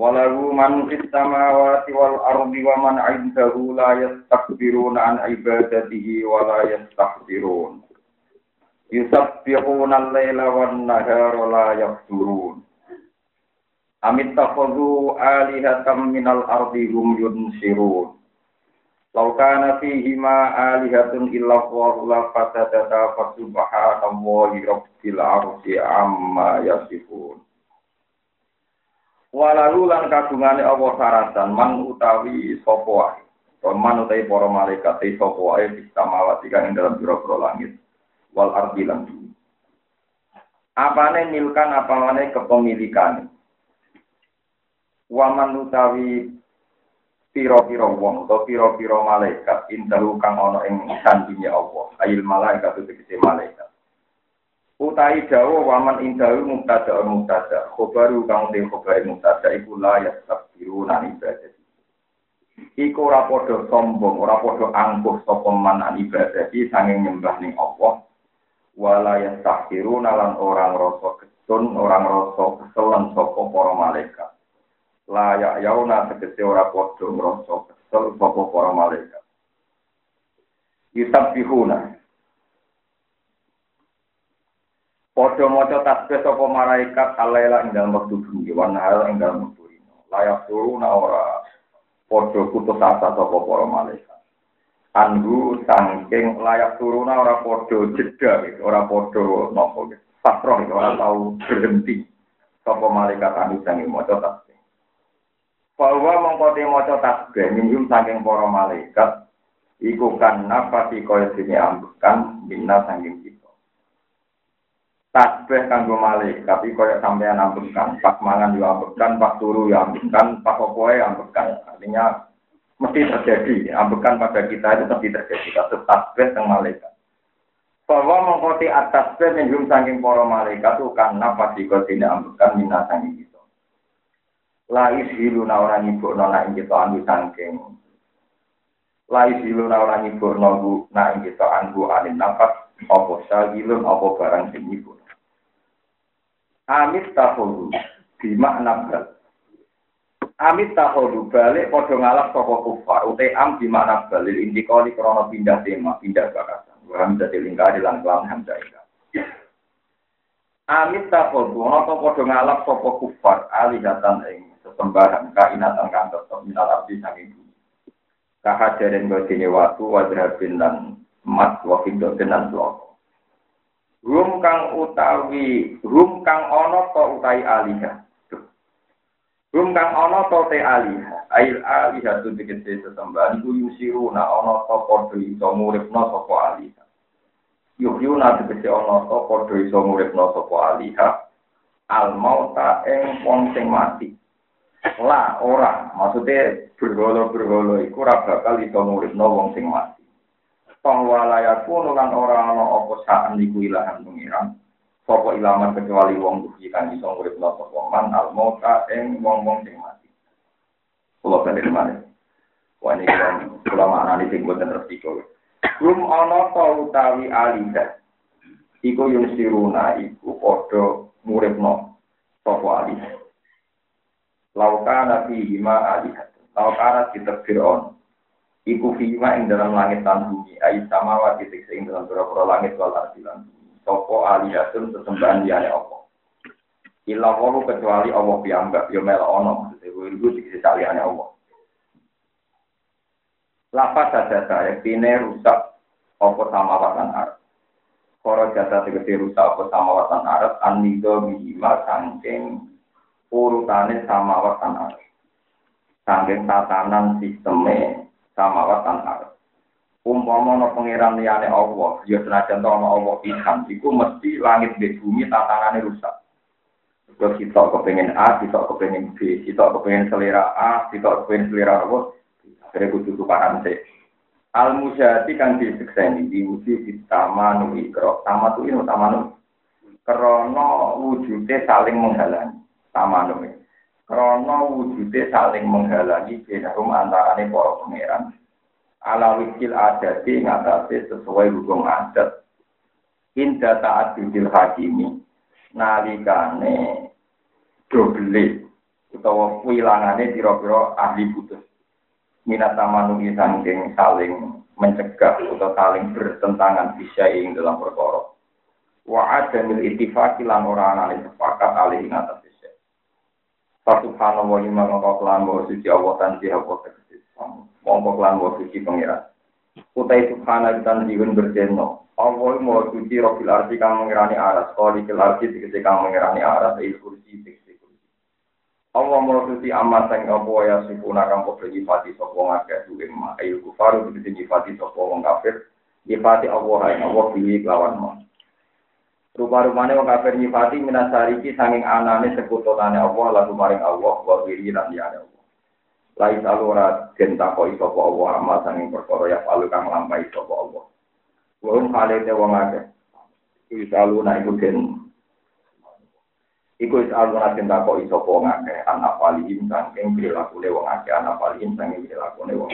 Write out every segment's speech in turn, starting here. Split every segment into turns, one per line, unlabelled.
Walahu man fis samawati wal ardi wa man 'indahu la yastakbiruna an ibadatihi wa la yastakbirun. Yusabbihuna al-laila wan nahara la yafturun. Amit alihatan minal ardi hum yunsirun. Lau kana fihi ma alihatun illa Allahu la fasadata fa subhanallahi rabbil arsi amma yasifun. Walau lan kagungane Allah saratan man utawi sapa wae. Man utawi para malaikat e sapa wae bisa mawati kang ing dalam pira-pira langit wal ardi lan bumi. Apane milkan apane kepemilikan. Waman utawi piro-piro wong atau piro-piro malaikat indahu kang ana ing sandinge Allah ayil malaikat itu malaikat utai dawa waman indahu mubtada mubtada khobaru kang te khobare mubtada iku layak sabdiru nan ibadah iku ora padha sombong ora padha angkuh sapa man an ibadah sanging nyembah ning Allah wala yastahiru nalan orang rasa ketun orang rasa keselan sapa para malaikat layak yauna tegese ora padha ngrasa kesel sapa para malaikat. Yusabbihuna. Padha maca tasbih sapa malaikat alaila ing dalem wektu bengi wan hal ing dalem wektu rino. Layak turuna ora padha putus asa sapa para malaikat. Anhu sangking layak turuna ora padha jeda ora padha napa pasrah ora tau berhenti sapa malaikat anu sange maca tasbih. bahwa mengkoti moco tasbih minjum saking para malaikat iku kan nafasi kaya dene ambekan minna saking kita tasbih kanggo malaikat iku kaya sampean ambekan pas mangan yo ambekan pas turu yo ambekan pas opoe ambekan artinya mesti terjadi ambekan pada kita itu mesti terjadi kasus tasbih teng malaikat bahwa mengkoti atas tasbih minjum saking para malaikat itu nafasi kaya dene ambekan minna saking kita Lais hilu na ora nyibuk nona ing kita anu sangking. Lais hilu na ora nyibuk nobu na ing kita anu anin nafas. Apa syagilun apa barang sing nyibuk. Amit tahulu bima nabal. Amit tahulu balik podo ngalap soko kufar. Ute am bima nabal. Inti kali krono pindah tema, pindah bakasan. Hamzah dilingkari lan kelam hamzah ika. Amit tahulu, ono podo ngalap soko kufar. Alihatan ing sesembahan kainatan kang tetep minal abdi saking bumi. Kahajaren godine watu wadrabin dan emas wa fiddatin lan loko. Rum kang utawi rum kang ana to utai alihah. Rum kang ana to te alihah. Ail alihah tu dikete sesembahan iku yusiruna ana to padha iso muripna sapa alihah. Yuhyuna dikete ana to padha iso muripna sapa alihah. Al mauta ing wong sing mati. lah ora maksudnya bergolo bergolo iku ora bakal iso no wong sing mati tong walaya kuno kan ora ana apa sak niku ilahan pengiran. Sapa ilaman kecuali wong duki kan iso nguripno sapa man al mauta ing wong-wong sing mati. Kula bali mana wah ini kan kula maknani sing boten resiko Rum ana ta utawi alida? Iku yunsiruna iku padha nguripno sapa alida? Lauka nabi hima alihat lauka kita fir'on iku fima ing dalam langit dan bumi. Ayi sama wa titik ing dalam pura langit wal ardi lan sopo alihatun sesembahan liyane apa? Ilah wahu kecuali Allah piyambak yo mel ono. Wilu dikisi saliyane Allah. Lapas saja saya tine rusak apa sama watan Arab Koro jasa tegesi rusak apa sama watan Arab Anido bihima sangking urutane sama watan arep. Sangking tatanan sisteme sama watan arep. Umpama ana pangeran liyane Allah, ya senajan ana Allah pisan, iku mesti langit di bumi tatanane rusak. Terus kita kepengen A, kita kepengen B, kita kepengen selera A, kita kepengen selera apa? Akhirnya kudu tukaran sih. Al musyati kang disekseni diwujud di tamanu ikro. Tama tu ini tamanu. Krono wujudnya saling menghalangi. Tamanu ini. Krono wujudnya saling menghalangi benahum antarane para pangeran. Ala wikil adati ngatasi sesuai hukum adat. Indah taat bidil hakimi. Nalikane doble utawa wilangane pira-pira ahli putus minat tamanungi sangking saling mencegah atau saling bertentangan bisa ing dalam perkara wa adamil ittifaqi lan ora ana sepakat alih ing wa ta'ala mongko kelan wa suci Allah tanji Allah tegese mongko kelan wa suci pangeran utai subhanahu dan diun berjeno Allah mau suci robil arti kang mengirani aras. Kalau di arti tegese kang mengirani aras. Il kursi Allah menutupi amat yang apa ya sifuna kang padha nyifati sapa ngakeh duwe mak ayu kufaru dadi nyifati sapa wong kafir. Nyifati Allah yang Allah pilih lawan mau Rupa-rupane wong kafir nyifati minasariki sanging anane sekutunane Allah lalu maring Allah wa wiri lan liyane Allah. Lai salu ora den takoki sapa Allah amat sanging perkara ya palu kang lampahi sapa Allah. Wong halete wong akeh. Iki salu na iku den Iku is aluna cinta kok iso po ngake anak paling sangking perilaku wong ngake anak paling sangking perilaku wong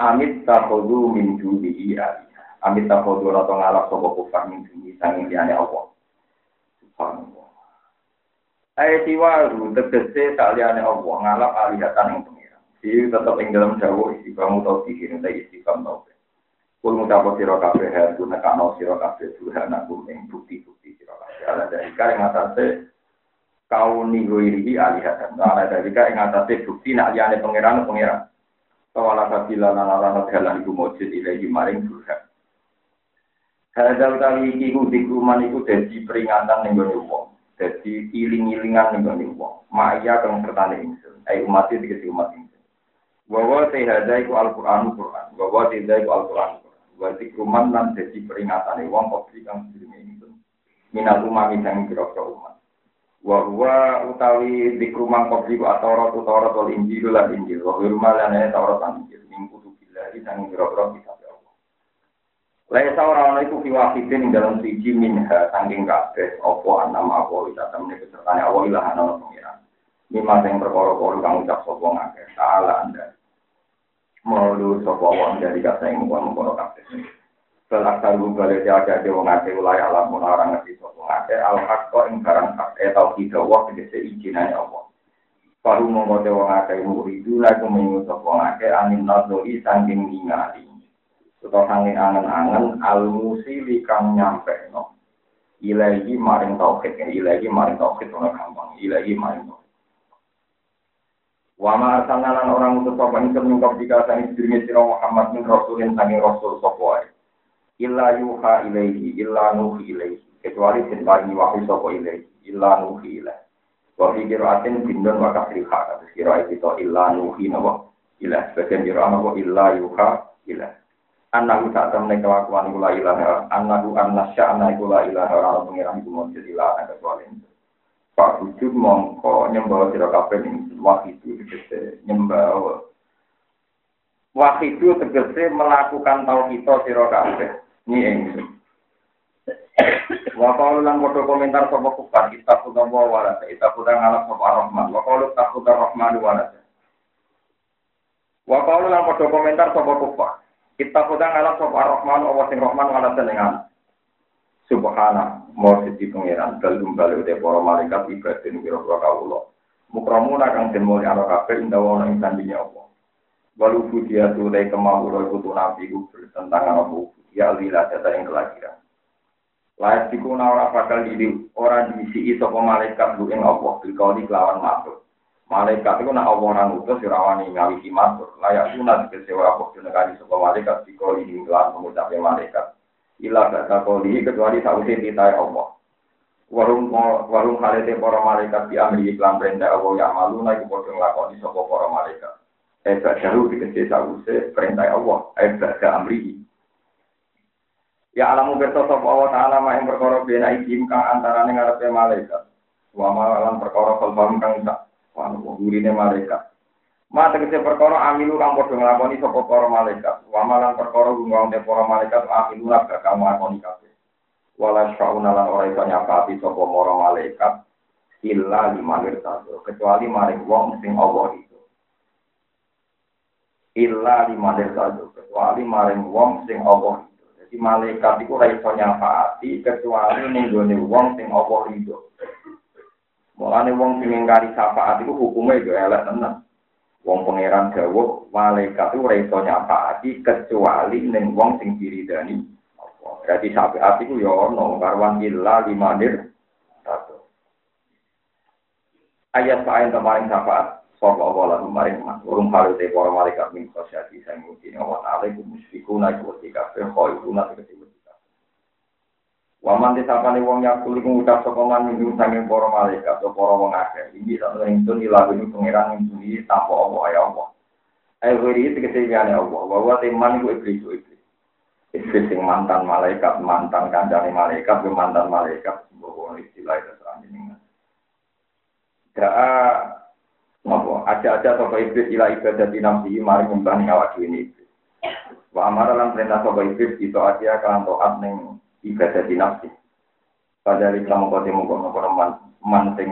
Amit takhudu min judi iya. Amit takhudu atau ngalak sopo kufar min judi sangking liane Allah. Subhanallah. Ayat siwaru tegese tak liane Allah ngalap alihatan yang pengiran. Jadi tetap ing dalam jauh istiqam tau dikini tak istiqam tau. Kul mutapo siro kafe her guna kano siro kafe Tuhan aku bukti-bukti ala dalika yang atasnya kau nigoiri alihatan. Ala dalika yang atasnya bukti nak liane pangeran pangeran. Kawala kabila lana lana dalan iku mojid ilahi maring Tuhan. Hadal kali iki ku dikruman iku dadi peringatan ning gone wong. Dadi iling-ilingan ning gone wong. Maya kang sertane ingsun. Ai umat iki dikesi umat ingsun. Wa te hadai ku Al-Qur'an Qur'an. Wa te hadai ku Al-Qur'an Qur'an. Wa dikruman lan dadi peringatan wong kok kang sedurunge ingsun minal umami sang kira-kira umat. Wa huwa utawi dikrumang qabli wa Taurat Taurat wal Injil lan Injil wa hurma lan Taurat lan Injil min kutubillah sang kira-kira. Laisa ora ana iku fiwahidin ing dalam siji minha saking kabeh apa anam apa wisata meneh kesertane Allah ilah ana pengiran. Lima sing perkara-perkara kang ucap sapa ngakeh salah anda. Maulu sapa wong dari kata ing wong-wong kabeh. Selakar balik ya ada di wong ake wilayah alam pun orang ngerti sopo ake al hak kok ing barang hak eh tau tidak wah tegese izinane Allah. Baru mengkode wong ake muridu lagu menyu sopo ake anin nazoi sangking ningali. Sudah sangking angen-angen al musili kang nyampe no. Ilahi maring tauhid, ilahi maring tauhid ora gampang, ilahi maring tauhid. Wama arsalna orang utus apa ini semingkap jika sang istri sira Muhammad min rasulin sanging rasul sapa illa yuha ilaihi illa nuhi ilaihi. Kecuali den paringi wahyu sapa ilaihi illa nuhi ilaihi. Wa fi qiraatin bindun wa kasriha kira itu illa nuhi napa ilah sebagian kira napa illa yuha ilah Anahu tak temne kelakuan iku la ilaha anahu annasya ana iku la ilaha ora pengiran iku mujud ilah ada kecuali Pak Wujud mongko nyembah sira kabeh ing wahidu tegese nyembah wahidu tegese melakukan tauhid sira kabeh ini ingsun. Wa qalu lan komentar sapa kufar kita kudu wa wala kita kudu ngalap sapa rahman. Wa qalu takudu rahman. Wa qalu lan padha komentar sapa kufar kita kudu ngalap sapa rahman Allah sing rahman wala senengan. Subhana mau siji pangeran dalem bali ute para malaikat ibadin kira-kira kawula. Mukramuna kang den mulya ana kabeh indawa ana ing sandinya Allah. Walu budia tu dai kemawulo iku nabi ku bertentangan apa ya lila data yang kelahiran. Layak diku ora bakal diri orang diisi sapa malaikat lu ing Allah bil kauli kelawan matur. Malaikat itu nak Allah nang utus ora wani ngawisi matur. Layak sunat kecewa apa kali sapa malaikat bil kauli ing kelawan pengucape malaikat. Ila kata kauli kecuali sausi titai Allah. Warung warung halete para malaikat di amri iklan perintah Allah yang malu naik bodoh nglakoni sapa para malaikat. Eh jauh dikece sausi perintah Allah. Eh amri Ya alamu berto sapa Allah taala mak ing perkara bena iki kang antarane ngarepe malaikat. Wa malan perkara kalbam kang sak wan gurine malaikat. Ma tegese perkara amilu kang padha nglakoni sapa para malaikat. Wa malan perkara gungong te para malaikat amilu lan kang nglakoni kabeh. Wala syauna lan ora iso nyapati sapa para malaikat illa limanir satu kecuali maring wong sing Allah itu. Illa limanir satu kecuali maring wong sing Allah Jadi malaikat itu ora iso nyafaati kecuali ning gone wong sing apa rido. Mulane wong sing ngingkari syafaat itu hukumnya itu elek tenan. Wong pangeran dawuh malaikat ora iso nyafaati kecuali ning wong sing diridani. Berarti syafaat itu ya ono karwan illa limanir satu. Ayat paling paling syafaat Sapa Allah lan maring mas, urung halu te para malaikat min khosyati sang mungkin wa ta'ala iku musyrikuna iku wedi kabeh khairuna tegese wedi kabeh. Waman disapane wong yakul iku ngucap sapa man minggu sanging para malaikat atau para wong akeh. Iki sak ingsun ilahi pangeran ingsun tanpa Allah ya Allah. Ayo wiri tegese liyane Allah, bahwa teman iku iblis iblis. Iblis sing mantan malaikat, mantan kancane malaikat, mantan malaikat, bahwa istilah itu ini. Daa Napa aja-aja sapa iblis ila ibadah di nafsi mari nyembah awak ini. Wa amara lan perintah sapa iblis itu aja kan taat ning ibadah di nafsi. Pada di kamu kau temu kau man man sing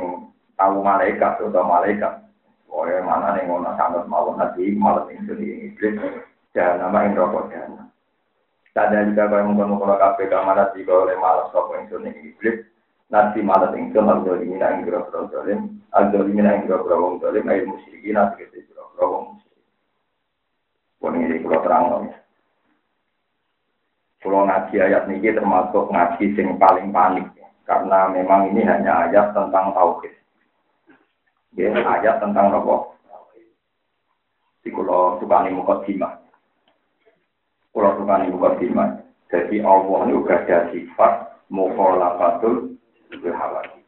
tahu malaikat atau malaikat. Oleh mana nih ngono sangat mau nanti malah sing sini iblis jangan nama yang rokok jangan. Tada jika kau mengkono kono kafe kamar nanti kau oleh malas kau yang sini iblis nanti malah tinggal al dolimin ing kira kira dolim al dolimin ing kira kira wong dolim ayo musyrikin nanti kita kira kira wong musyrik pun ini kalau terang ya kalau ngaji ayat ini termasuk ngaji sing paling panik. Karena memang ini hanya ayat tentang tauhid. Ya ayat tentang apa? Di kalau suka nih mukadimah kalau suka nih mukadimah jadi Allah itu ada sifat mukhalafatul berhawati.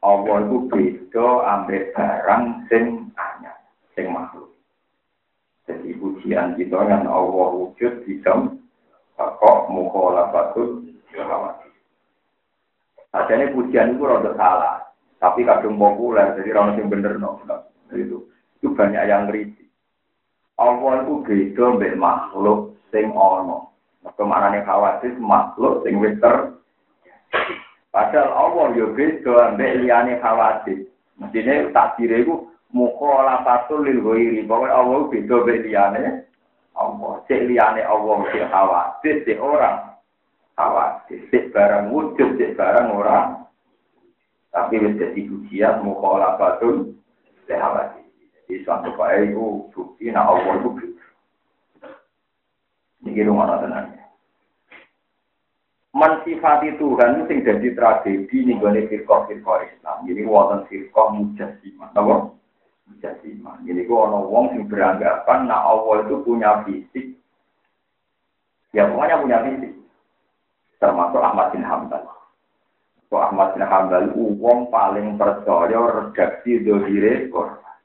Allah itu beda ambek barang sing anyar, sing makhluk. Jadi pujian kita yang Allah wujud di dalam kok mukhalafatul berhawati. Sajane pujian itu rada salah, tapi kadung populer, jadi orang sing bener no. Itu, itu banyak yang ngeritik. Allah itu beda ambek makhluk sing ono. Kemana nih khawatir makhluk sing wis Padahal Allah yo beda ambek liyane khawatir. Mestine takdire iku mukhalafatul lil ghairi. Pokoke Allah beda ambek liyane Allah. Cek liyane Allah mesti khawatir, cek orang khawatir. Cek barang wujud, cek barang orang. Tapi wis dadi ujian mukhalafatul lil khawatir. Jadi suatu kaya itu bukti, nah Allah itu. Ini rumah tenang mensifati Tuhan sing jadi tragedi nih gue firqah firqah Islam. Jadi wonten firqah mujasimah, apa? Mujasimah. Jadi gue ono wong sing beranggapan nah Allah itu punya fisik. Ya pokoknya punya fisik. Termasuk Ahmad bin Hambal. So Ahmad bin Hambal wong paling percaya redaksi dohire Quran.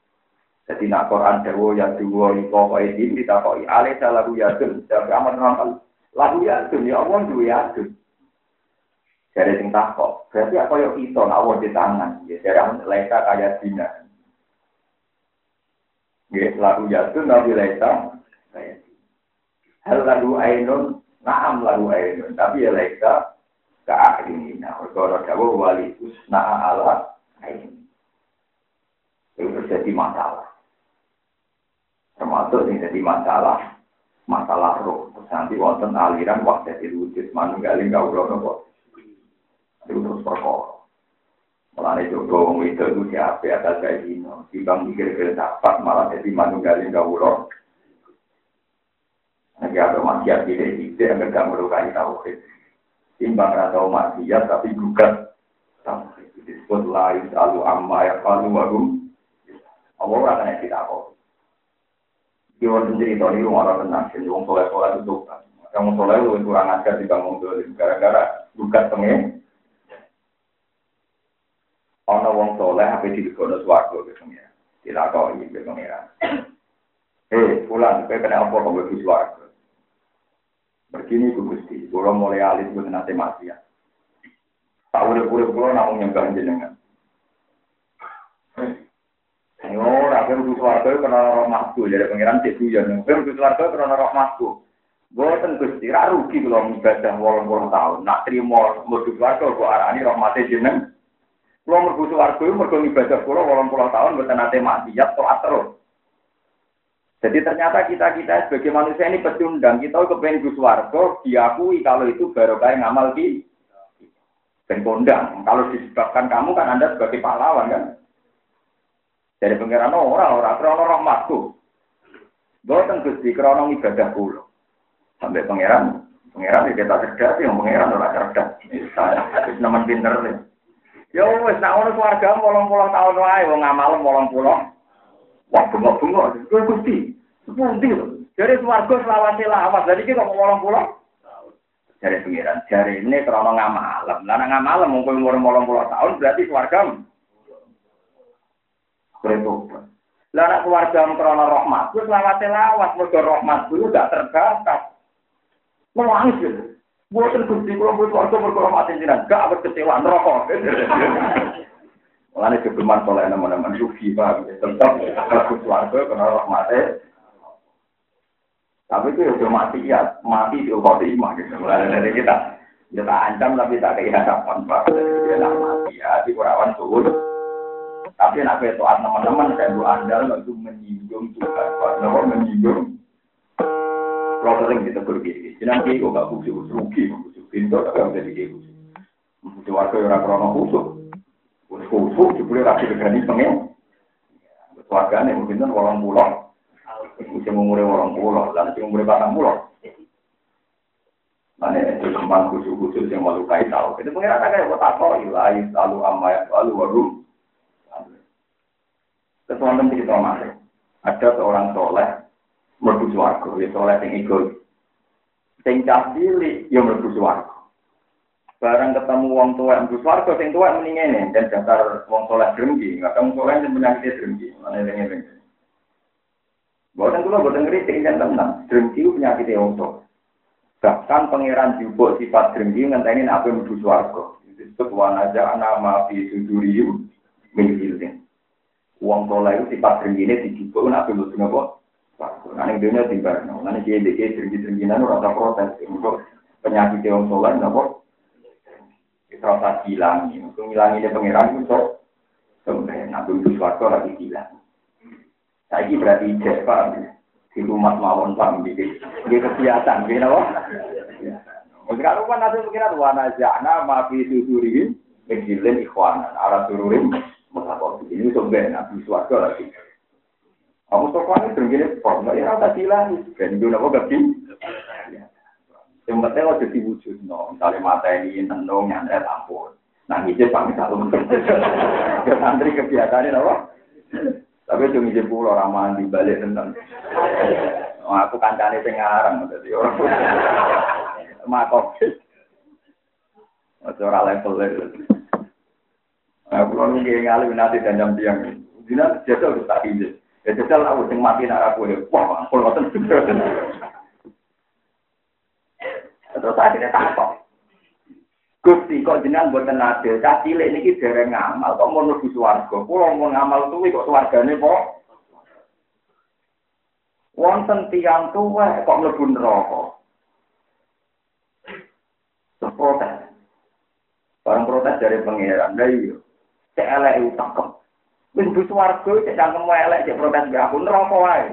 Jadi nak Quran dewa ya dua ipo kok ini ditakoi alih salah ya tuh. Jadi Ahmad bin Hambal lagu ya tuh ya Allah dua ya tuh. Dari sing takok, berarti apa yuk itu nak di tangan, ya dari amun leka kaya dina. Lagu jatuh nabi kaya Hal lagu ainun, naam lagu ainun, tapi ya leka ini. Nah, kalau dawa wali usna ala ainun. Itu terjadi masalah. Termasuk yang jadi masalah, masalah roh. Nanti wonten aliran di wujud manunggaling kau nopo itu terus perkara. Mulane jodoh wong itu itu siapa atas kayak gini. Timbang mikir ke dapat malah jadi manunggalin kawula. Nanti ada maksiat tidak tidak agar gak melukai tauhid. Timbang atau maksiat tapi gugat tauhid. Disebut lain selalu amma ya kalu waru. Allah ora kena kita kok. Iki wonten cerita niku ora tenang, jadi wong soleh-soleh itu kan. Yang soleh itu kurang ajar di bangun gara-gara gugat pengen wong soleh ape dilegono swarga ke pengira. Dilakoni ke pengira. Eh, pulang kowe kena apa kok mlebu swarga. Begini ku Gusti, kula mulai alis mboten nate mati ya. Tak urip-urip kula namung nyembah jenengan. Yo, ora ben kudu swarga kena rahmatku dari pangeran cek yo. Ben kudu swarga kena rahmatku. Boten Gusti, rugi kula ibadah 80 tahun. Nak trimo mlebu swarga kok arani rahmate jeneng. Kula mlebu swarga mergo ibadah kula 80 tahun mboten nate maksiat taat terus. Jadi ternyata kita-kita sebagai manusia ini pecundang. Kita kepengen Gus Wargo diakui kalau itu baru kayak ngamal di dan. Kalau disebabkan kamu kan Anda sebagai pahlawan kan. Dari pengiran orang orang krono rahmatku. Boten Gusti krono ibadah kulo. Sampai pangeran, pangeran ya kita cerdas yang pangeran ora cerdas. Saya nemen pinter nih. Ya wis nak ono keluarga 80 tahun wae wong ngamal 80. Wah bengok-bengok. Kuwi Gusti. Sepundi lho. Jadi swarga selawase lawas. Jadi ngomong 80. Dari pengiran, jari ini krono ngamalem. Lah ngamalem mung umur 80 tahun berarti swarga bertobat. Lah anak keluarga krono rahmat, wis lawate lawas mergo rahmat dulu gak terbatas. Menangis gitu. Buatan gusti kalau buat warga mergo rahmat jenengan, gak berkecewa neraka. Mulane kegeman soleh teman-teman sufi pak, tetap harus warga karena rahmatnya. Tapi itu ya mati ya, mati di ukoti imah gitu. Dari kita, kita ancam tapi tak kayak hadapan pak. Dia mati ya, di kurawan turun. Tapi nak taat teman-teman saya bu andal itu menyinggung Tuhan, bahwa menyinggung. Kalau sering kita pergi, jadi nanti kok gak khusus, rugi, khusus, pintu, tapi nggak jadi kayak khusus. Keluarga orang krono khusus, khusus, jebule rapi begini pengen. Keluarga ini mungkin kan orang pulau, musim umurnya orang pulau, dan musim umurnya batang pulau. Mana itu kembang khusus-khusus yang malu kait tahu. Itu pengen ada kayak buat apa? Ilahi selalu amayat, selalu warum. Kesuatan kita masih. Ada seorang soleh, merbu suarga, ya soleh yang egois. Sing cilik, ya merbu suarga. Barang ketemu wong tua merbu suarga, sing tua mendingin dan dasar wong soleh drengki. Nggak kamu soleh yang penyakit drengki. Yang ini? Buatan kula ngeritik dan tenang. Drengki itu penyakit yang Bahkan pangeran jubuk sifat drengki ngenteni apa suarga. Itu disebut wanaja nama fi suduriyu min ilmin. Uang soleh itu sifat drenggine dijubuk nak belum apa? Nah, ini dunia tiba. Nah, ini dia dia drengi-drenginan rasa protes. Untuk penyakit uang soleh, apa? Kita rasa hilang. Untuk ngilangi dia pangeran itu Sampai nak belum suatu lagi hilang. Saya ini berarti cek pak di rumah mawon pak dia kegiatan, dia apa? Sekarang kan nanti pengiran wana jana maafi susuri, mengilin ikhwanan, arah sururin, Mengapa ini sebenarnya nabi suarga lagi. Kamu sopan itu begini, kok nggak ya rata hilang. Dan itu apa gak sih? Yang penting lo jadi wujud, no. Misalnya mata ini tenung, nyantai ampun. Nah, ngijin pamit satu Ya santri kebiasaannya apa? Tapi itu ngijin pulau ramahan di balik tentang. Oh, aku kancane sing ngarang dadi orang. Makok. Ora level Nah, kalau nunggu yang alim nanti dan jam tiang, dina jajal harus tak. Ya jajal aku sing mati nak aku ya, wah, kalau ngoten. Terus akhirnya takut. Gusti kok jenengan mboten adil, cah cilik niki dereng ngamal kok mau mlebu swarga. Kula mau ngamal tuwi kok swargane kok wonten tiyang tuwa kok mlebu neraka. Protes. Barang protes dari pangeran, lah iya. cek elek cakep. Wis bu swarga cek cangkem elek cek protes mbek aku neraka wae.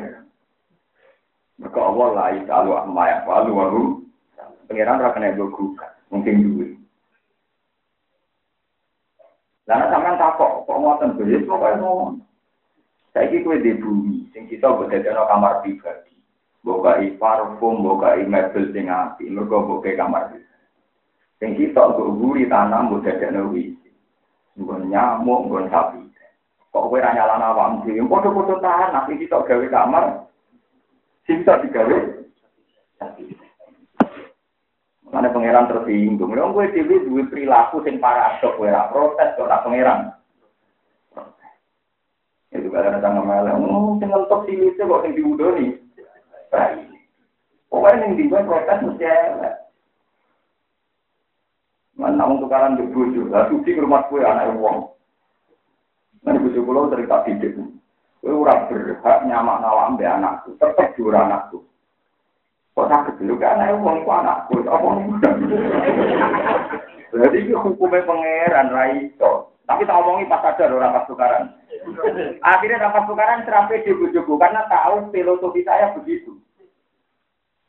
Mergo Allah la isalu amma ya walu walu. Pengiran ra kena gugat, mungkin duwe. Lah sampean takok kok ngoten wis pokoke ngono. Saiki kowe di bumi sing kita mbok dadekno kamar pribadi. Bokai parfum, bokai mebel sing apik, mergo bokai kamar pribadi. Sing kita mbok guri tanam mbok dadekno wis. nggon nyamuk, nggon sapi. Kok kowe ra nyalana awakmu dhewe, padha-padha tahan nanti kita gawe kamar. Sing bisa digawe. Mana pangeran tersinggung. Lha kowe dhewe duwe perilaku sing paradok kowe ra protes kok ra pangeran. Itu kadang datang sama Oh, sing ngelentok sini kok sing diudoni. Pokoknya yang dibuat protes mesti elek. Mana untuk di bojo, lah suci ke rumah kue anak uang. Nanti bojo pulau cerita didik. Kue ora berhak nyamak nawam be anakku, tetap jura anakku. Kok sakit dulu kan anak uang ku anakku, apa Jadi itu hukumnya pangeran Raito. Tapi tak omongi pas sadar orang pas tukaran. Akhirnya dapat tukaran serapi di bojoku karena tahu filosofi saya begitu.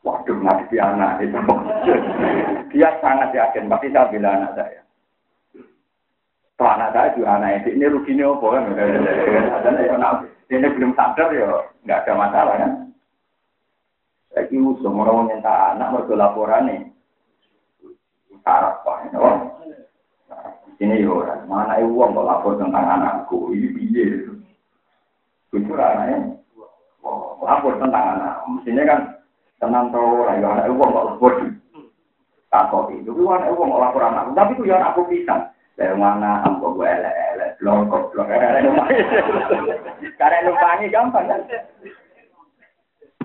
Waduh, mati anak itu. Dia sangat yakin, pasti saya bilang anak saya. Kalau anak saya juga anak itu, ini ruginya apa kan? Ini belum sadar ya, nggak ada masalah kan? Kira semua orang nyentak anak, mereka laporan nih. Sarap pak, ini ya orang, mana uang kalau lapor tentang anakku, ini biaya. Jujur anaknya, lapor tentang anak, mestinya kan tenang tau ora ya anak wong kok lebur. Takok itu ku anak wong kok lapor anak. Tapi ku ya aku pisang. Dari mana ambo gue elek-elek, blok blok Karena numpangi gampang kan.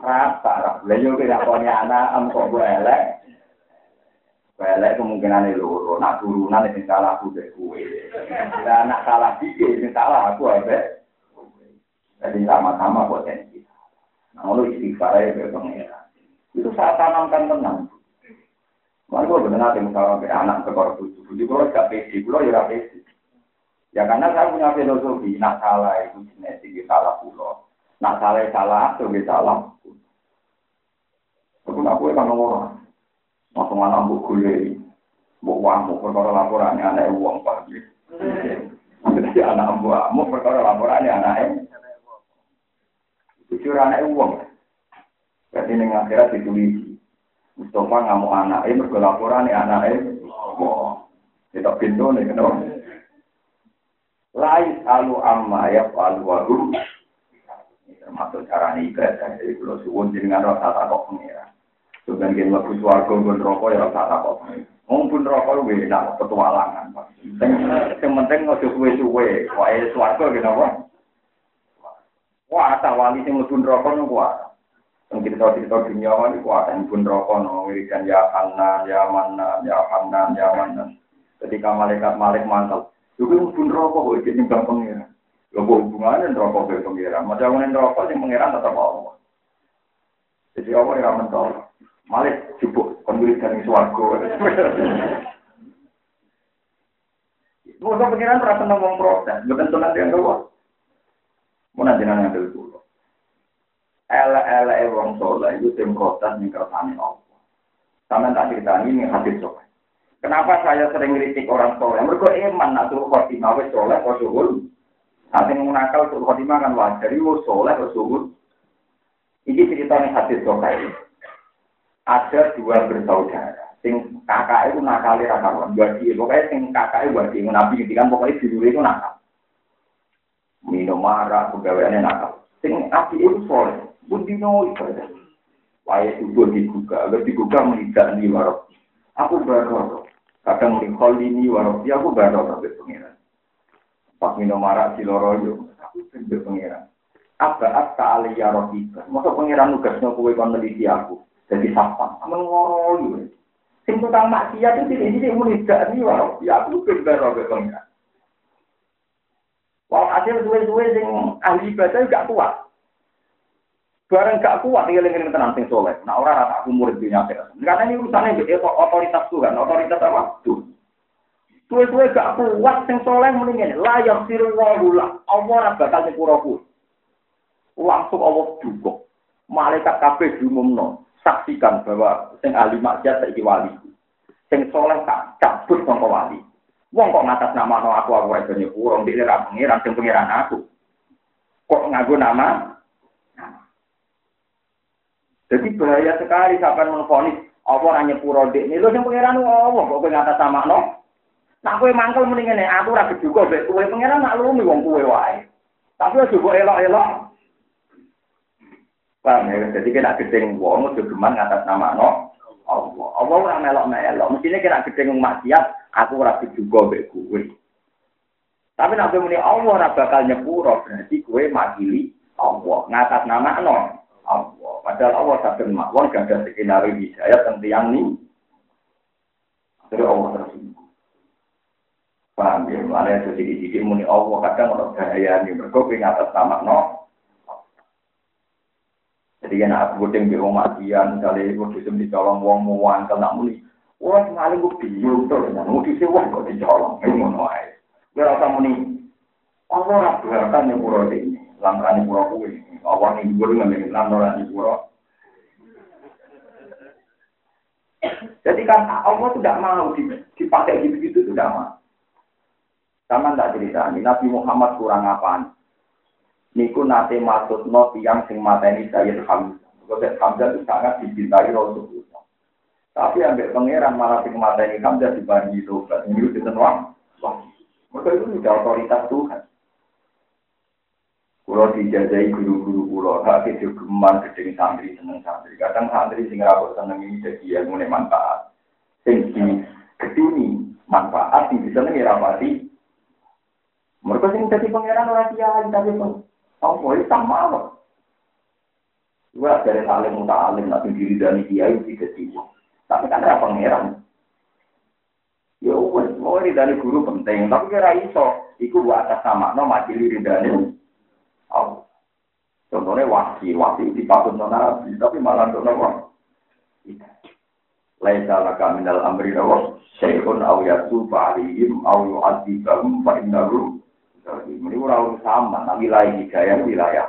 Rasa, rasa. Lalu kita punya anak, ambo gue elek. Elek kemungkinan loro, nak turunan itu salah aku deh kue. Dan nak salah dikit, itu salah aku aja. Jadi sama-sama potensi. Nah, lu istighfar pengeran. Itu saya tanamkan tenang. Lalu gue benar nanti misalnya anak ke korban buju, buju kalau gak pede, gue ya pede. Ya karena saya punya filosofi, nak salah itu genetik, itu salah pulau. Nak salah salah, itu salah. Aku nak gue kan orang, langsung anak bu kuliah, bu wamu, perkara laporannya anak uang pagi. Jadi anak bu wamu, perkara laporannya anak Jujur anak uang. Jadi ini akhirat ditulis. Mustafa anak, ini berkelaporan nih anak ini. Oh, kita pintu nih, kenapa? Lais alu amma ya falu waru. Termasuk cara nih ibadah. Jadi kalau suwun jenengan rasa takut pengira. Sebenarnya kita lebih suarga pun rokok ya rasa takut pengira. Mumpun rokok gue nak petualangan. Yang penting nggak suwe-suwe. Wah, suarga kenapa? Wah, tak wali sing lebih rokok nunggu yang cerita-cerita dunia ini kuatan pun rokok, no, wiridan ya Hanan, ya Manan, ya Hanan, ya Manan. Ketika malaikat malik mantel, juga pun rokok, kok jadi nimbang pengiran. Lo hubungannya rokok ke pengiran. Macam mana rokok yang pengiran tetap Allah. Jadi Allah yang mentol. Malik jubuk, konwiridan di suarga. Masa pengiran terasa ngomong protes, bukan nanti yang keluar. Mau nanti yang dulu ele-ele wong soleh itu tim protes nih Allah. Sama tak cerita ini hadis soleh. Kenapa saya sering kritik orang soleh? Mereka iman nak suruh khotimah wes soleh kok suhul. Nanti menakal suruh khotimah kan wajar. Itu soleh kok suhul. Ini cerita nih hadis soleh. Ada dua bersaudara. Sing kakak itu nakali rakawan. Wadi, pokoknya sing kakak itu wadi. Nabi kan pokoknya dulu itu nakal. Minum marah, pegawaiannya nakal. Sing api itu soleh. Bundino ibadah. Waya subuh dibuka, agar dibuka melihat di warok. Aku baru kadang melihat ini warok, ya aku baru sampai pengiran. Pas minum marah si loroyo, aku sampai pengiran. Apa apa aliyah rohika. Masa pengiran nugasnya kue kon meneliti aku. Jadi sapa, aman ngoroyo. Sing tukang maksiat itu tidak ini melihat di warok, ya aku baru sampai pengiran. Wong hasil suwe-suwe sing ahli ibadah gak kuat. Barang gak kuat tinggal ingin tenang sing soleh. Nah orang rata aku murid dunia akhirat. Karena ini urusannya itu otoritas Tuhan, otoritas apa? Tuhan. Tuwe-tuwe gak kuat sing soleh mendingin. Layak siru wahula. Allah bakal nyepuraku. Langsung Allah dukung. Malaikat kabeh diumumno. Saksikan bahwa sing ahli maksiat saiki wali. Sing soleh tak cabut sangka wali. Wong kok ngatas nama no aku aku ora nyepuro, ndek ora pengiran sing pengiran aku. Kok nganggo nama Jadi bahaya sekali sampai menfonis apa hanya puro dek ini lo yang pangeran Allah kok kowe ngata sama no. Nah kowe mangkel mendingan aku rapi juga bek kowe pangeran lumi wong kowe wae. Tapi aja kok elok-elok. Paham ya? Jadi kita gedeng wong aja geman ngatas nama no. Allah. Allah ora melok-melok. Mestine kira gedeng maksiat aku rapi juga bek kowe. Tapi nak muni Allah ora bakal nyepuro berarti kowe makili Allah ngatas nama no. Allah. Padahal Allah sadar mawon gak ada skenario hidayat yang ini. Jadi Allah tersinggung. Paham ya? Mana itu sedikit-sedikit muni Allah kadang orang bahaya ini. Mereka pengen atas nama no. Jadi kan aku bodeng di rumah matian, misalnya itu disem dicolong wong muan, kalau nak muni. Wah, sekali gue bingung tuh, mau disem wong kok dicolong. Ini ngono aja. Gue rasa muni. Allah rabu harkan yang pura ini. Langkah pura kuwi. Allah ning dhuwur ngene lan pura. Jadi kan Allah tidak mau dipakai gitu-gitu tidak mau. Sama tak cerita ini, Nabi Muhammad kurang apa? Niku nate maksud no tiang sing mateni Sayyid Hamzah. Sayyid Hamzah itu sangat dicintai Rasulullah. Tapi ambil pangeran malah sing mateni Hamzah dibanding itu. Ini itu tenang. Mereka itu sudah otoritas Tuhan. Kulo dijajai guru-guru kulo, hak kejogeman gedeng santri seneng santri. Kadang santri sing ora seneng ini jadi ilmu manfaat. Sing di manfaat sing disenengi rapati. Mereka sing jadi pangeran ora kiai tapi pun apa itu sama apa? Gua dari alim muta alim nanti diri dari kiai tidak tiba. Tapi kan ada pangeran. Ya wes, mau dari guru penting, tapi kira iso, iku buat atas sama, no mati dari Allah. Contohnya wahsi, wahsi dipatut nabi, tapi malah untuk nabi. Laisa laka minal amri nawa, syai'un au yasu fa'alihim au yu'adzibahum fa'innahu. Ini orang sama, nah wilayah hidayah wilayah.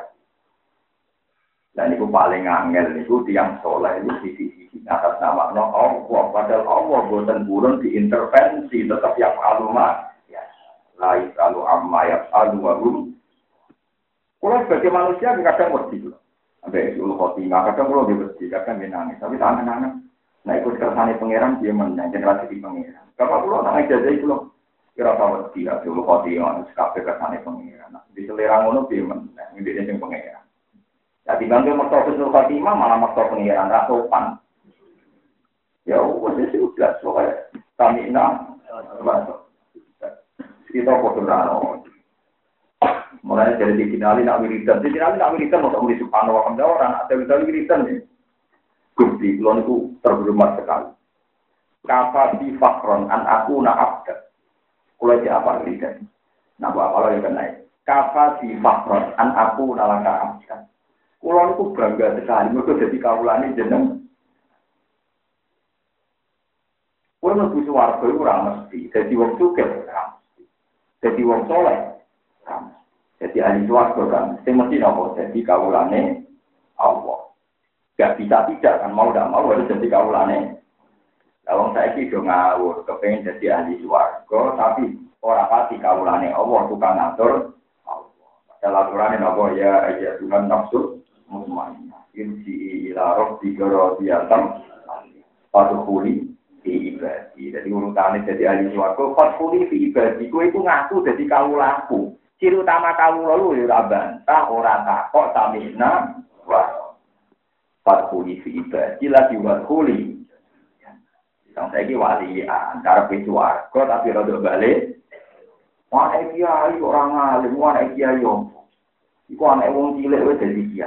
Dan itu paling angel, itu tiang soleh, itu sisi-sisi atas nama Allah. Padahal Allah buatan burun diintervensi, tetap yang alumah. Ya, lain kalau amma ya alu kalau sebagai manusia kadang mesti loh. Sampai ulu khotimah, kadang kalau dia mesti, kadang dia nangis. Tapi tangan nangis. Nah ikut kersane pangeran dia menang generasi di pangeran. Kalau pulau nangis jadi itu loh. Kira tahu mesti ya ulu khotimah, sekape kersane pangeran. Di selera ngono dia menang, ini dia yang pangeran. Jadi bangga maksa ulu khotimah malah maksa pangeran, rasa sopan. Ya wes sudah soalnya kami nak. Kita foto rano. Mulai dari dikinali nak wiridan, dikinali nak wiridan mau tak subhanahu wa ta'ala orang, ada wiridan wiridan nih. Gusti, kulon itu terhormat sekali. Kafa di fakron an aku na abda. Kulo apa wiridan. Nah, apa lo yang kena Kafa di fakron an aku na laka abda. Kulon itu bangga sekali, mereka jadi kaulani jeneng. Kulo mlebu swarga iku ora mesti, dadi wong sugih ora mesti. Dadi wong soleh jadi ahli suarga kan, sing mesti nopo jadi kaulane Allah. Gak bisa tidak kan mau tidak mau harus jadi kaulane. Kalau saya sih dong ngawur, kepengen jadi ahli suarga, tapi orang pasti kaulane Allah tukang ngatur Allah. Dalam aturan nopo ya ya Tuhan nafsu mutmainnah. Insi ila rabbika radiyatan Fatuhuli di ibadi. Jadi urutannya jadi ahli suarga, fatuhuli di ibadi. Kue itu ngaku jadi kaulaku. Ciri utama kamu lalu ya bantah, ora takok tamina wa fatkuli fi ibadi lagi watkuli. Yang saya ini wali antara pintu tapi rada balik. Wah, kiai orang alim, wah kiai yo. Iku anak wong cilik wis dadi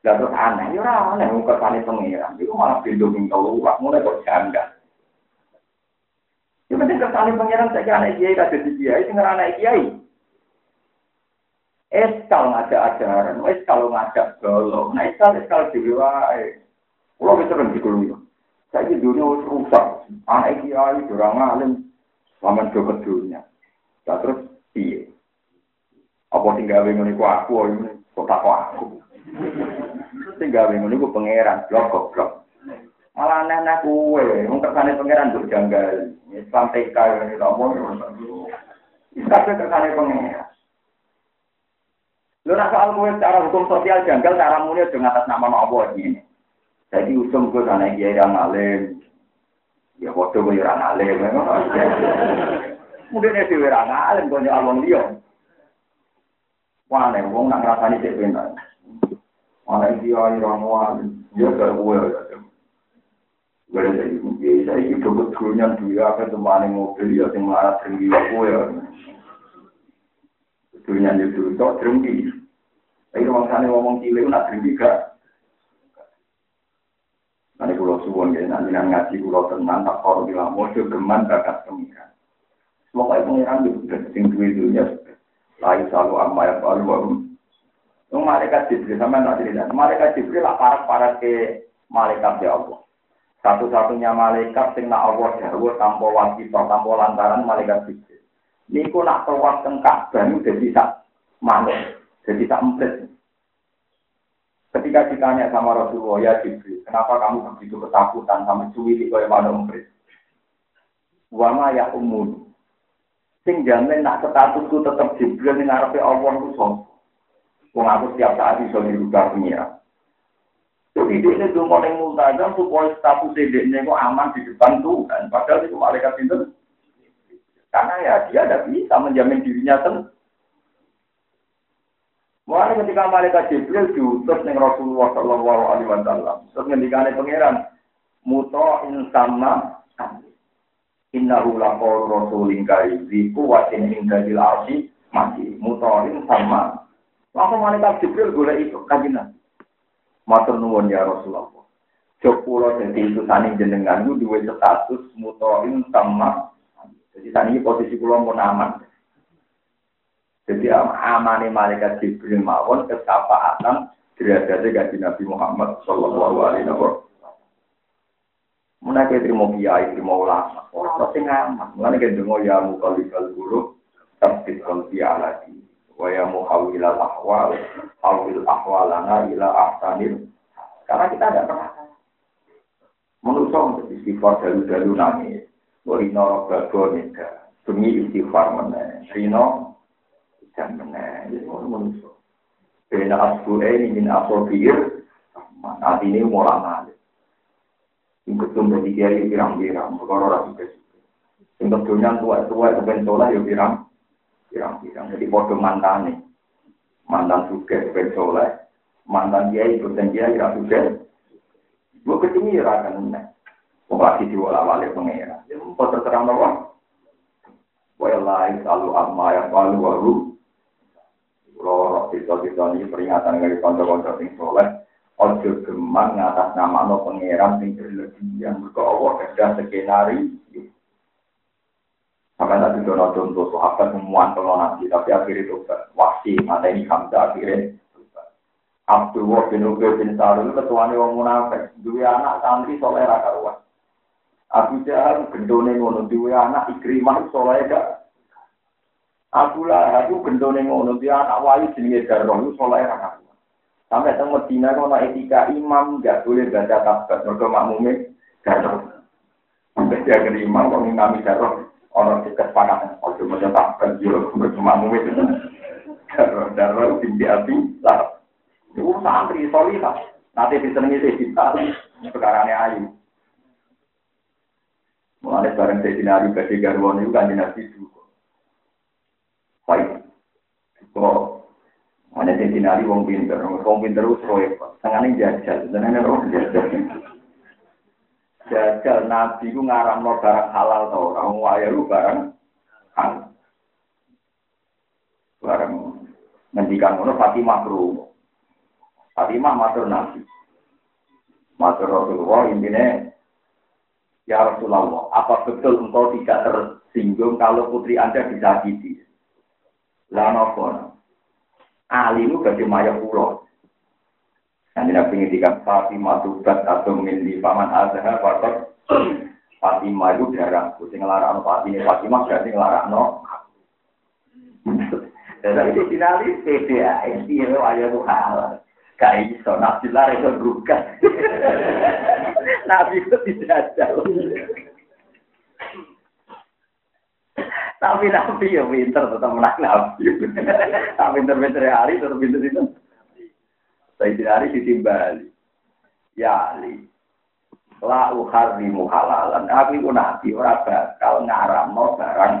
terus aneh, ya ora aneh wong kersane. Iku malah ning mulai kok janggal. Yang penting anak kiai ra dadi anak kiai. Eskal ngajak ajaran, eskal ngajak golo, nah eskal eskal dewi wae. Kulo wis sering dikulo. Saiki dunia wis rusak. Anak kiai durang alim sampean do dunia. Lah terus piye? Apa sing gawe ngene ku aku ini kok tak aku. Sing gawe ngene ku pangeran blok goblok. Malah aneh-aneh kuwe, mung kersane pangeran nduk janggal. Islam TK ini tak mau. Kabeh kersane pangeran. Nak soal kowe cara hukum sosial janggal cara mulai dengan atas nama Allah ini. Jadi usum gue sana kiai yang alim, ya bodoh gue yang alim, mungkin dia dewi yang alim, gue nyalon dia. Wah, nih, gue nak ngerasani cek benar. Mana dia yang alim, dia gak gue. Gue jadi, saya itu betulnya dia apa teman mobil ya, yang marah tinggi gue ya. Betulnya itu, tok tinggi. Tapi orang sana ngomong cilik nak tinggi gak. Nanti pulau suwon ya, nanti ngaji pulau tenang, tak korup bilang, mau geman bakat pengiran. Pokoknya pengiran itu sudah sing duwe dunia lain selalu amma yang baru baru. Itu malaikat Jibril sama nak cerita. Malaikat Jibril lah para para ke malaikat ya Allah. Satu-satunya malaikat sing nak Allah dawuh tanpa wasito, tanpa lantaran malaikat Jibril. Niku nak tawaf teng Ka'bah jadi sak manuk, jadi tak emprit. Ketika ditanya sama Rasulullah, ya Jibril, kenapa kamu begitu ketakutan sama cuwi kaya manuk emprit? Wama ya umun. Sing jamin nak statusku tetap Jibril ning ngarepe Allah ku sapa? Wong aku setiap saat iso dirubah pengira. Jadi dia ini dulu yang multazam supaya status dia kok aman di depan Tuhan. Padahal itu malaikat itu. Karena ya dia tidak bisa menjamin dirinya sendiri. Mulai ketika malaikat Jibril diutus dengan Rasulullah Shallallahu Alaihi Wasallam, terus ngendikane pangeran, muto insama innahu laqaul di kuwatin indadil arsi mati. Mutoin sama. Langsung malaikat Jibril boleh itu kajian matur nuwun ya Rasulullah. Jokulo jadi itu sani jenengan itu dua status mutoin sama jadi sani posisi pulau pun aman jadi amane malaikat Jibril mawon kesapaatan derajatnya gaji Nabi Muhammad Shallallahu Alaihi Wasallam. Menaiki terima kiai, terima ulama. Orang sing aman. Mengenai kita dengar ya mukalikal guru, tapi kalbi aladi. Wa ya muhawil al ahwal, hawil ahwalana ila ahsanil. Karena kita tidak pernah. Menurut untuk istighfar dalu-dalu nangis. Rino robago nida. Demi istighfar meneh. Rino dan meneh. Jadi menurut. Bena asbu'e ini min asobir. Nanti ini mulai pirang-pirang. Perkara rapi kesuka. Ingkut dunia tua-tua itu pentolah ya pirang. Pirang-pirang. Jadi bodoh mantan nih. Mantan suka pentolah. Mantan kiai ikut kiai rapi suka. Gue ketemu ya rakan nih. Wong lagi diwala-wali pengira. Ya mau terserang bahwa. Wa lain selalu amma yang palu waru. Loro kita-kita ini peringatan dari konco-konco sing soleh. Ojo gemar ngatas nama no pangeran sing berlebihan. Mereka Allah kerja skenario. Sampai tadi dono contoh sahabat kalau nanti, tapi akhirnya itu wasi mata ini Hamzah akhirnya. Abdullah bin Ubay bin Salul ketuanya wong munafik, dua anak santri soleh raka ruas. Abu Jahal gendone ngono dua anak Ikrimah soleh gak. Abu Lahab gendone ngono dia anak wali jenenge Darroh soleh raka ruas. Sampai teng Medina ono etika imam gak boleh baca tasbih mergo makmume Darroh. Sampai dia ke imam kok ngimami Darroh ono kesepakatan ojo maca tasbih yo mergo makmume Darroh Darroh tinggi api lah. Itu santri solihah. Nanti disenengi kita, sekarangnya ayu. Mulai bareng itu kan dinasti juga. Baik. Kok mana saya dinari wong pinter, wong pinter itu roy. Tengah ini jajal, ini roh jajal. Jajal nabi itu ngaram no barang halal tau orang waya lu barang halal. Barang ngendikan ngono Fatimah kru. Fatimah matur nabi. Matur Rasulullah intinya Ya Rasulullah, apa betul engkau tidak tersinggung kalau putri Anda disakiti? Lah nopo. Ali itu bagi maya pulau. Nanti nabi ngintikan Fatimah tubat atau min di paman azhar faktor Fatimah itu darah. Kucing ngelarak no Fatimah, Fatimah berarti ngelarak no. Dan itu dinali PDA, ini ayat itu halal. Gak iso, nabi lah itu bukan. nabi itu tidak jauh. Tapi nabi ya pinter tetap menang nabi. Tapi pinter-pinter hari tetap pinter itu. Saya tidak hari ditimbali. Ya Ali. La uharimu halalan. Aku itu nabi orang bakal ngaram no barang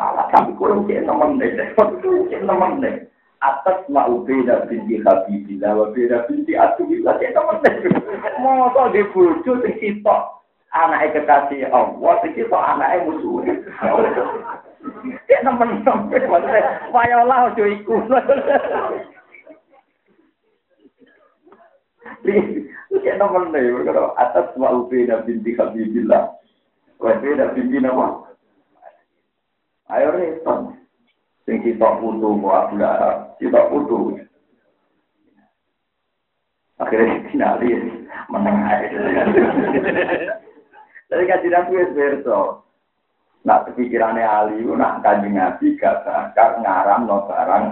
halal. Tapi kurang cek nemen deh. Cek nemen deh atas mau beda binti Habibillah wa beda binti Atubillah ya teman mau kok di bojo sing sitok anake kekasih Allah sing sitok anake musuh teman teman maksudnya waya Allah ojo iku nomor nih, kalau atas wa ubeda binti Habibillah. Wa ubeda binti nama. Ayo repot. Sing kita putu mau Abu Lahab, kita putu. Akhirnya dinali menang aja. Tapi kajian aku ya verso. Nak kepikirannya Ali, nak kaji Nabi gak bakal ngaram no barang.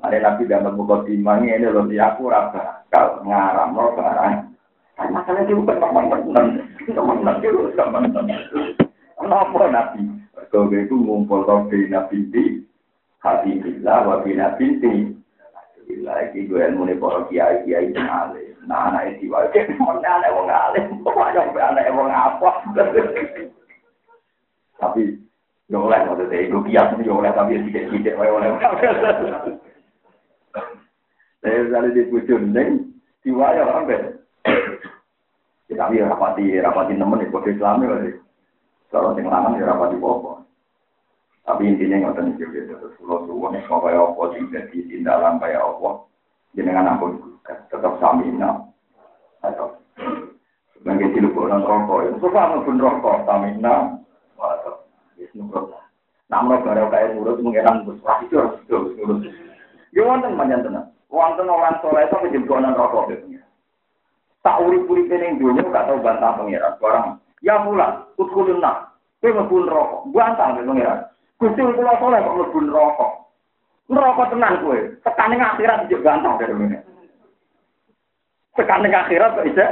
Ada Nabi dalam buku timang ini loh, di aku rasa kalau ngaram no barang. Kan masalahnya itu bukan teman-teman, teman-teman itu teman-teman. Kenapa Nabi? Kalau itu ngumpul Nabi Nabi di Habibillah wa bina binti. Bila iki gue ilmu nih para kiai kiai alim. Nah anak itu wae mana anak wong alim. Kok aja anak wong apa? Tapi yo oleh maksudnya itu kias yo oleh tapi tidak wae oleh. Saya misalnya di bujun neng sampai. Tapi rapati rapati nemen di kode Islam ya. Kalau sing lanang ya rapati popo. Tapi intinya nggak tahu juga terus pulau suwon mau kayak apa sing jadi tindakan kayak apa. Jenengan ampun tetap samina. Atau di lupa orang rokok, itu apa pun rokok, samina, atau nurut. Namun baru kayak nurut mengenang besar itu harus nurut. Ya wonten panjang tenan. Wonten orang soleh itu menjadi gonan rokok gitu. Tak urip-urip ini dunia gak tahu bantah pengiran. Barang, ya pula, utkulun nak. Kowe mlebu neraka. Bantah pengiran. Gusti kula soleh kok mlebu neraka. Neraka tenan kowe. Tekane akhirat dijek bantah dari ngene. Tekane akhirat kok isek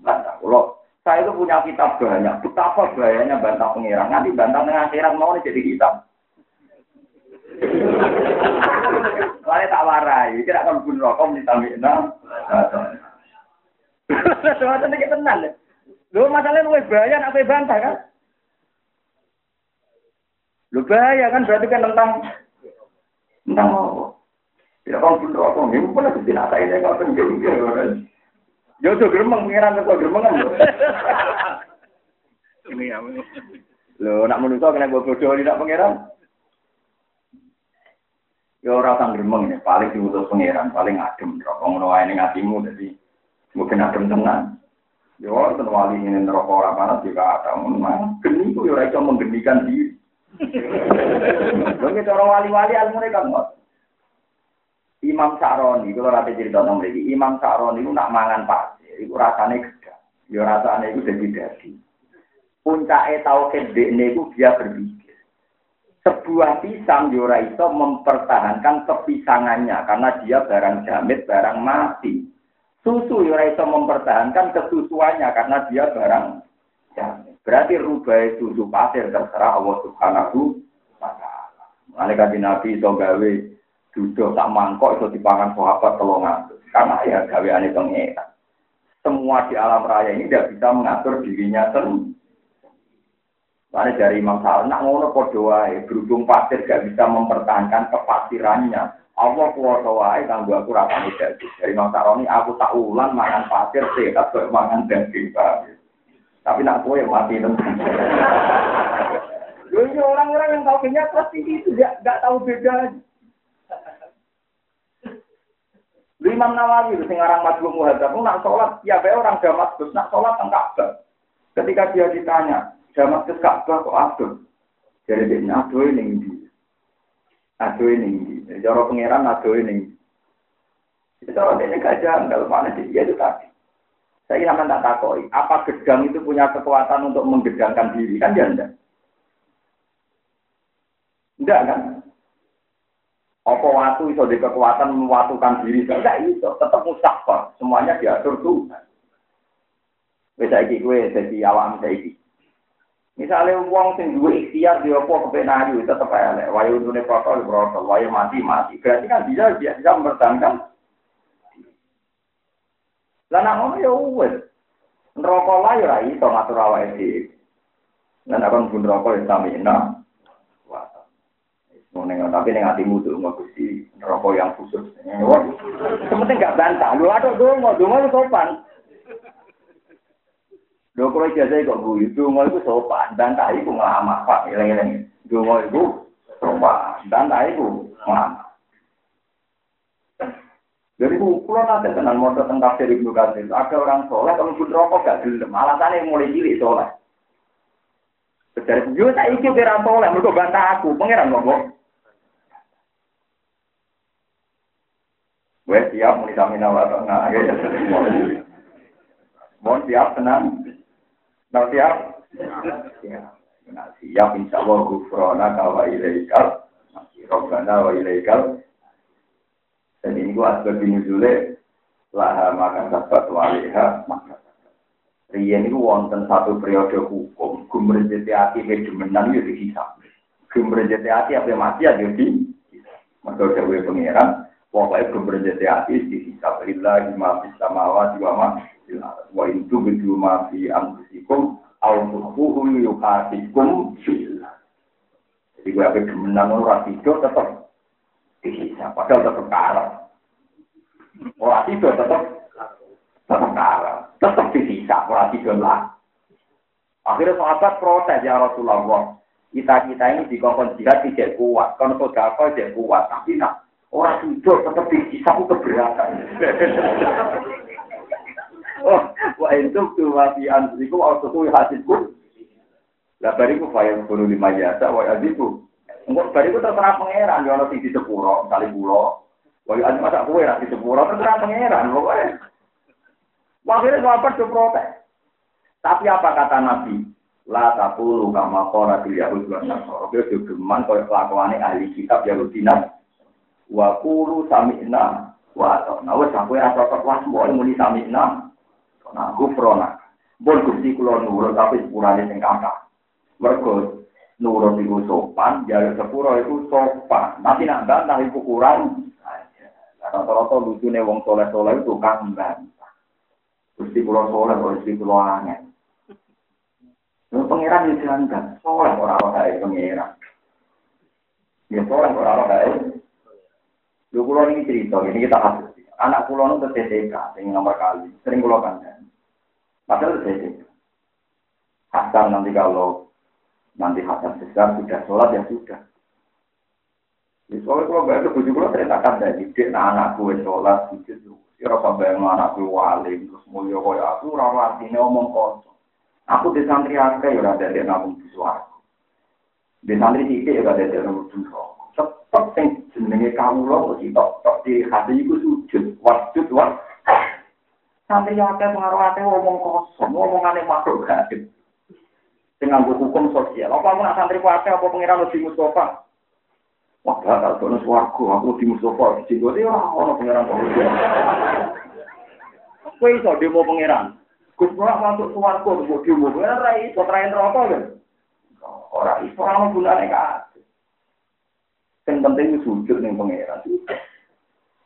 bantah. Kula saya itu punya kitab banyak. Betapa bahayanya bantah pengiran. Nanti bantah tengah akhirat mau jadi kitab. Soalnya tak warai, kira akan pun rokok ditamina. Soalnya ini tenang. Lu masalahnya lu bahaya, apa bantah kan? Lu bahaya kan berarti kan tentang tentang apa? Tidak akan pun rokok, ini pun ada tidak ada ini kalau pengen Ya tuh geremeng pengiran ke geremeng kan. Ini ya. Lo nak menurut kena bodoh tidak pengiran? Ya ora sang gremeng ya, paling diutus pangeran, paling adem rokok ngono wae ning atimu dadi mungkin adem tenan. Ya wonten wali ini neraka ora panas juga ada ngono Geni ku ya ora iso menggenikan diri. Lha cara wali-wali almune kan Imam Sa'roni, kalau rata cerita tentang mereka, Imam Sa'roni itu nak mangan pasir, itu rasanya gede. Ya rasanya itu jadi dadi. Puncaknya tau kedek itu dia berpikir sebuah pisang Yora itu mempertahankan kepisangannya karena dia barang jamit, barang mati. Susu Yora itu mempertahankan kesusuannya karena dia barang jamit. Berarti rubah susu pasir terserah Allah Subhanahu wa taala. Mulane kanthi Nabi iso gawe duduk tak mangkok iso dipangan sahabat telongan. Karena ya gaweane pengetan. Semua di alam raya ini tidak bisa mengatur dirinya sendiri. Karena dari Imam Sa'ad, nak ngono wae, berhubung pasir gak bisa mempertahankan kepasirannya. Allah kuwasa wae kanggo aku rapane daging. Dari Imam Sa'ad aku tak ulang mangan pasir sehat kok mangan daging Tapi nak kowe mati. Loh ini orang-orang yang tahu kenyat pasti itu gak, gak tahu beda. Imam Nawawi itu sing aran Madhum Muhadzab, nak sholat ya bae orang Damaskus, nak sholat teng Ka'bah. Ketika dia ditanya, Damaskus Ka'bah kok aduh. Jadi dia aduh ini ini. Aduh ini ini. Cara pangeran aduh ini. Cara ini gak janggal mana sih? Itu tadi. Saya sama tak takoi. Apa gedang itu punya kekuatan untuk menggedangkan diri? Kan dia enggak. Enggak kan? Apa waktu itu di kekuatan mewatukan diri? Enggak itu. Tetap mustahil. Semuanya diatur Tuhan. Bisa iki gue jadi saya iki. Misalnya uang sing duwe ikhtiar di opo kepenayu tetep elek. Wayu untune protol protol, wayu mati mati. Berarti kan dia bisa bisa mempertahankan. Lah nak ngono ya wis. Neraka lah ya iso ngatur awake dhewe. Lah nek kon pun neraka ya. Ngono tapi ning atimu tuh mau Gusti neraka yang khusus. Sementing gak bantah. Lu aduh dongo, dongo sopan. Lho kalau ijazah kok guyu, dungo itu sopan, dan tak iku ngelama, Pak, ileng-ileng. Dungo itu sopan, dan tak iku ngelama. Jadi pulau nanti tenang mau tentang tafsir Ibnu Katsir. Ada orang soleh kalau pun rokok gak gelem. Alasannya mulai cilik soleh. Jadi yo tak iki kira soleh, mereka bantah aku, pangeran ngomong. Gue siap muni samina wa ta'na. Mohon siap tenang. Nah siap? Ya. Nah, siap insya Allah gufrona kawa ilaikal. Masih robbana wa ilaikal. Dan ini gua asbab nuzule laha makan sabat waliha maka Riyen itu wonten satu periode hukum, gumrejeti hati kedemenan itu dihisap. Gumrejeti hati apa mati ada di Maka dewe pangeran, pokoknya gumrejeti hati dihisap. Lillah lima bisa mawat wa ma wa itu bedu ma fi anfusikum au tuhuhu yuhatikum fillah. Jadi gue apa demenan orang tidur tetap dihisap. Padahal tetap kalah. Orang tidur tetap tetap kalah tetap disisa, orang tidur lah. Akhirnya sahabat protes ya Rasulullah. Kita kita ini di kongkong jihad tidak kuat, kalau sodako tidak kuat, tapi nak orang tidur tetap itu keberatan. oh, wa itu tuh wafi ansiku, waktu itu hasilku. Lah bariku fayang puluh lima jasa, wa aziku. Enggak, bariku terserah pangeran, ya orang di sepuro, misalnya pulau. Wa aziku masa kue, di sepuro, terserah pangeran, pokoknya. Akhirnya sahabat itu protes. Tapi apa kata Nabi? La takulu kama kora di Yahud wa Nasoro. Dia geman kaya kelakuannya ahli kitab Yahudi Wa kulu sami'na wa atokna. Wa sampai rasa coklat semua muni sami'na. Nah, gufrona. Bon gusti kulo nurut tapi sepurane sing kakak. Mergo nurut iku sopan, jalur sepuro itu sopan. Nanti nak bantah iku kurang. Rata-rata lucunya wong soleh-soleh itu kan bantah. Gusti pulau soleh, gusti pulau aneh. Lalu pangeran yang dilanggar, soleh orang-orang kaya pangeran. Ya soleh orang-orang kaya. Lu pulau ini cerita, ini kita hasil. Anak pulau itu TTK, yang nomor kali, sering pulau kan. Padahal TTK. Hasan nanti kalau nanti Hasan besar sudah sholat ya sudah. Di soalnya kalau baik itu bujuk pulau ceritakan dari didik, nah anak gue sholat, sujud, Kira sampai anak gue wali, terus mulia kaya aku, rawa artinya omong kosong. Aku di santri akeh ya ora dadi nabung di suaraku. Di santri sithik ya nabung di. Sing jenenge kawula mesti tok tok di hati iku sujud, wajud wa. Santri akeh pengaruh akeh omong kosong, omongane makhluk gaib. Sing nganggo hukum sosial. Apa nak santri akeh apa pengiran lebih Mustafa? Wah, bakal kono swarga, aku di Mustafa di Cinggoti ora ono pangeran kok. Kowe iso demo pangeran. Gus masuk swarga kok demo ora iso train rokok lho. Ora iso ora gunane kabeh. Sing penting sujud ning pangeran.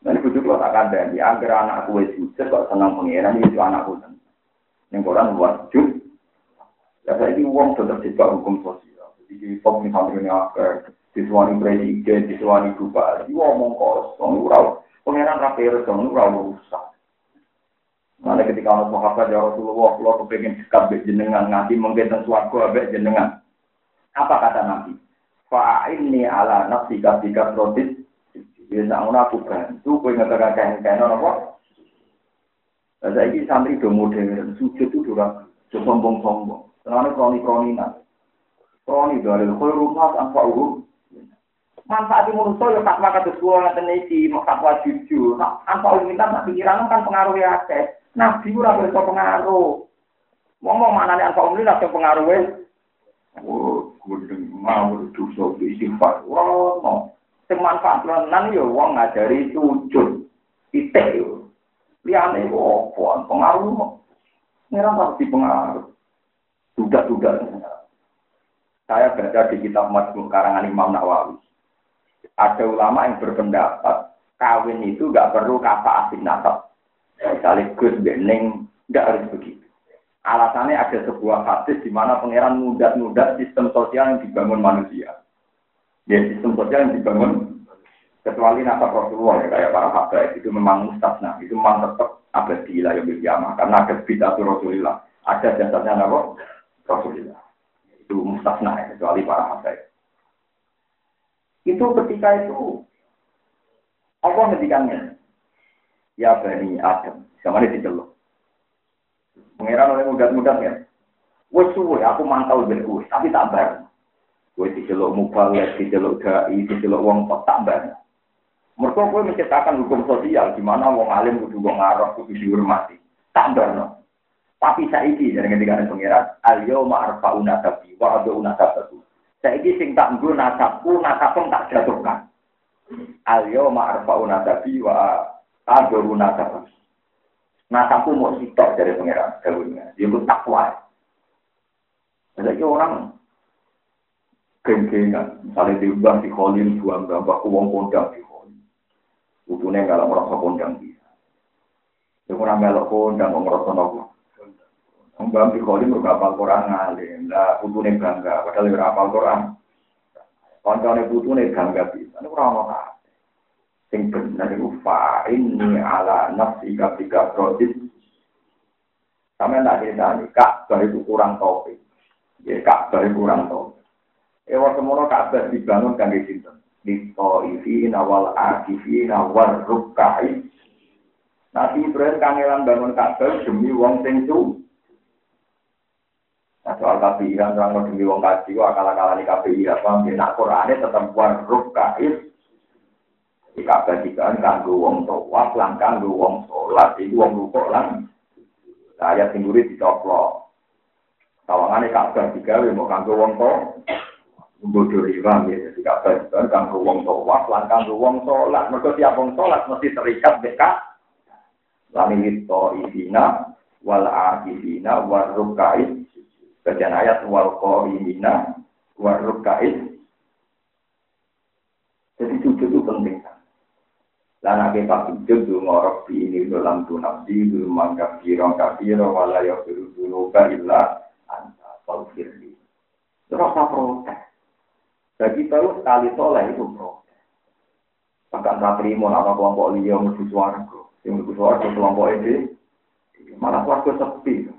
Nanti bujuk lo tak ada di agar anak kue sujud kok senang pangeran itu anakku. Yang koran sujud. Ya saya ini uang tetap tidak hukum sosial. Jadi pom ini agar disuani presiden, disuani bupati, ngomong kosong, ura, pengenan rapi resong, ura rusak. Mana ketika orang sahabat ya Rasulullah, kalau kepengen dekat be jenengan, nganti menggetan suarga be jenengan. Apa kata Nabi? Fa ini ala nafsi kafika protis. Ya nak ora aku bantu kowe ngetokake kene napa? Lah saiki santri do modern sujud itu ora jo sombong-sombong. Tenane kroni-kroni nak. Kroni dalil ale kok rumah apa uru? Manfaat imun so yo tak makan tuh iki, tenai si jujur. Apa uru minta tak pikiran kan pengaruh ya teh. Nah, ibu rasa pengaruh. Ngomong mana manane apa uru minta pengaruhnya? Oh gudeng mau dosa istighfar wah no sing manfaat lan yo wong ngajari sujud titik yo liyane opo pengaruh Ngira pasti pengaruh. Sudah-sudah. Saya baca di kitab Majmu karangan Imam Nawawi ada ulama yang berpendapat kawin itu nggak perlu kata asing nasab. Misalnya Gus Bening nggak harus begitu. Alasannya ada sebuah hadis di mana pangeran mudah-mudah sistem sosial yang dibangun manusia. Ya sistem sosial yang dibangun kecuali nasab Rasulullah ya kayak para habaib itu memang mustasna itu memang tetap abadi yang kiamah karena ada bidatu Rasulullah ada jasadnya apa Rasulullah itu mustasna ya, kecuali para habaib itu ketika itu Allah ngedikannya. ya bani Adam. Sama ini diceluk. Pengiran oleh mudah-mudah ya. Wes suwe aku mantau ben tapi tak bar. Wes diceluk mubalek, diceluk dai, diceluk wong tak bar. Mereka kowe menciptakan hukum sosial di mana wong alim kudu wong arah kudu dihormati. Tak barno. Tapi saiki dari ketika ada pengiran, al yauma arfauna tabi wa aduna tabi. Saiki sing tak nggo nasabku, nasabku tak jatuhkan. Al yauma arfauna tabi wa aduna tabi. Nasabku mau sitok dari pengiran, dawuhnya. Dia pun takwa. Jadi orang geng-gengan, misalnya diubah di kholil, buang gambar, uang kondang di Utune kalau merasa kondang bisa. Itu kurang melok kondang, mau merasa nopo. Mbak di kodi berapa Quran ngalim, lah utune bangga, padahal berapa Quran. Koncone putune bangga bisa, ini kurang nopo. Sing benar itu ini ala nafsi ketika proses. Sampai tak cerita nih, kak itu kurang topik. Ya kak itu kurang topik. Ewa semono kak dibangun kan di situ Litoifin awal akifin awal rukai. Nabi Ibrahim kangelan bangun Ka'bah demi wong sing su. Nah, soal kafiran orang demi wong kaji, akal-akalan kafiran, apa? Nak Qurannya tetap war rukai. Di Ka'bah jika kanggo wong tawaf, lan kanggo wong sholat, itu wong rukuk lan. Ayat singguri dicoplok. Tawangannya Ka'bah jika mau kanggo wong tawaf. bodoh imam ya jadi kabar itu kan ruang tawaf lan kan ruang sholat mereka tiap wong sholat mesti terikat dekat lami itu ibina wal akifina wal rukait bagian ayat wal qaimina wal rukait jadi sujud itu penting dan akhir pas sujud itu ngorok di ini dalam tu nafsi itu mangkap kirong kafiro wala ya biru dulu illa anta falfirli terus apa protes Jadi tahu sekali soleh itu bro. Bahkan tak terima nama kelompok liya menuju suarga. Yang menuju suarga kelompok ini malah suarga sepi.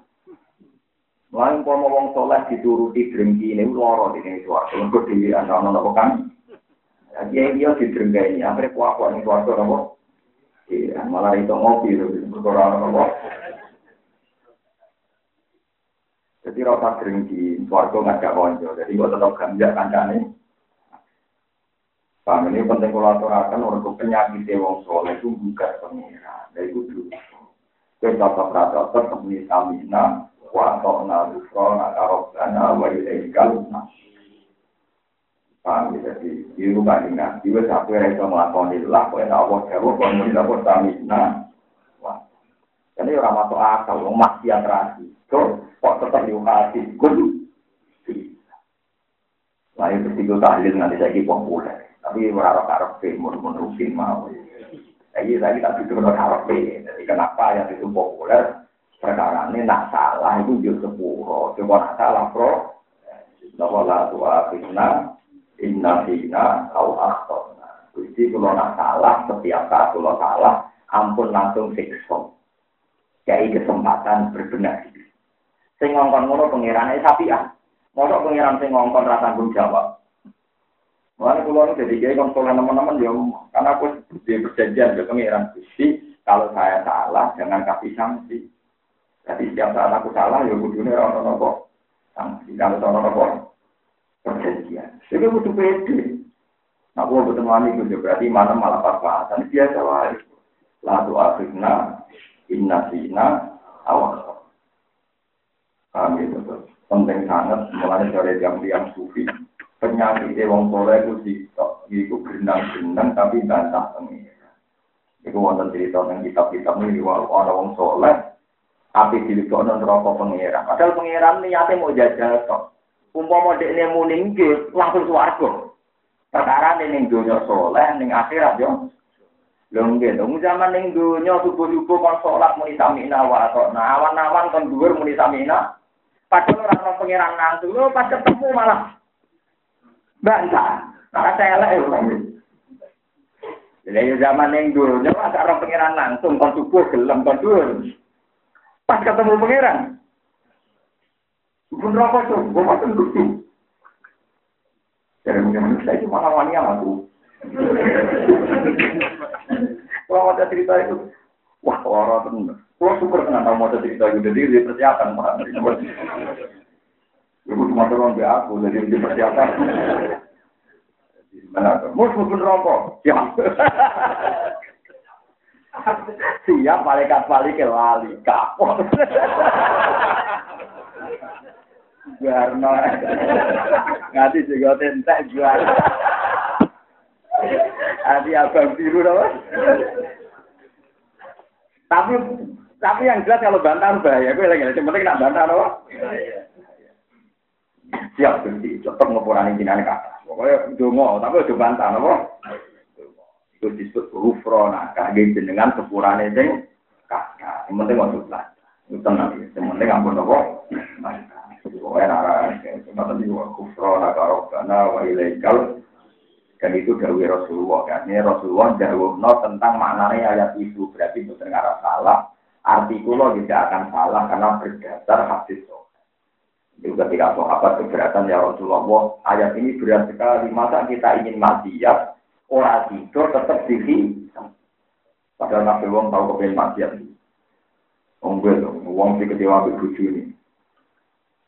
Lain kalau ngomong soleh dituruti drengki ini loro di sini suarga. Untuk di anak-anak apa kan? Dia dia di drengki ini. Akhirnya kuat-kuat ini suarga apa? Iya, malah itu ngopi. Berkorang apa? Jadi rasa drengki suarga nggak konco. Jadi gua tetap ganjak kancane. Paham ini penting kalau aturakan orang penyakit wong soleh itu bukan pengira. Dari itu. Kita tetap tetap misamina wa ta'na bufra na karobana wa ilaikal paham ya jadi di rumah ini nah wes aku yang sama aku ini lah. Kau yang awal kau kau mau tidak pun kami nah. Wah. Jadi orang masuk akal orang masih yang terasi tuh kok tetap di rumah sih gue lah itu tiga tahun nanti saya kipu pula tapi berharap harap sih mau. Menurutin mau jadi lagi tapi itu berharap sih. Jadi kenapa yang itu populer perkara ini nak salah itu justru pura coba nak salah pro Nah, kalau tua fitnah, inna fina au akhtona. Jadi kalau nak salah, setiap saat kalau salah, ampun langsung siksa. Kayak kesempatan berbenah diri. Sing ngongkon ngono pengirannya sapi ah. Mosok pengiran sing ngongkon rasa tanggung jawab. Mulai pulau ini jadi kiai konsulen teman-teman ya, karena aku di perjanjian ke pengiran Gusti, kalau saya salah jangan kasih sanksi. Jadi setiap saat aku salah ya kudunya orang nopo sanksi, kalau orang nopo perjanjian. Jadi butuh pede. Nah, aku betul wani itu berarti mana malah pas-pasan biasa lah. Lalu akhirnya inna sina awal. Kami itu penting sangat mulai dari jam-jam sufi penyakit wong soleh itu sitok, itu benang-benang tapi bantah pengira. Itu wonten cerita yang kitab-kitab ini orang wong soleh, api dilibokno neraka pengira. Padahal pengiran niatnya mau jajal tok. Umpama dekne muningke langsung swarga. Perkara ning dunya soleh ning akhirat yo. Lho nggih, dong zaman ning dunya subuh-subuh kon salat muni samina wa Nah, awan-awan kon dhuwur muni samina. Padahal ora pengiran langsung, pas ketemu malah bantah. Karena saya ya. Jadi zaman dulu, nyawa ada orang pengiran langsung, kon subuh, gelem, kon dulu. Pas ketemu pengiran. Pun rokok tuh, gue makan lucu. Jadi mungkin saya itu malah wani aku. Kalau ada cerita itu, Wah, lara tenan. Kulo syukur tenan tau mau cerita itu jadi di persiapan Pak. Ibu cuma tolong be aku jadi di persiapan. Mana tuh? Mus pun rokok. Siap. Siap malaikat balik ke lali kapok. Biarno. Nanti juga tentek jual. Adi abang biru dong. Tapi tapi yang jelas kalau bantah bahaya, gue lagi yang penting nak bantah loh. Siap berarti, tetap ngepurani jinan kata. Pokoknya dongo, tapi udah bantah loh. Itu disebut hufro, nah kage jenengan sepurane sing kakak. Yang penting waktu belajar. Itu tenang, yang penting ampun nopo. Pokoknya nara, semacam itu hufro, nakaro, karena wa ilegal. Dan itu dari Rasulullah kan. Ini Rasulullah jauh no tentang maknanya ayat itu. Berarti itu terdengar salah artikulo tidak akan salah karena berdasar hadis juga ketika sahabat keberatan ya Rasulullah, ayat ini berat sekali. Masa kita ingin mati ya, orang tidur tetap diri. Padahal nabi wong tahu kepengen mati ya. Wong gue tuh, wong si kecewa ke buju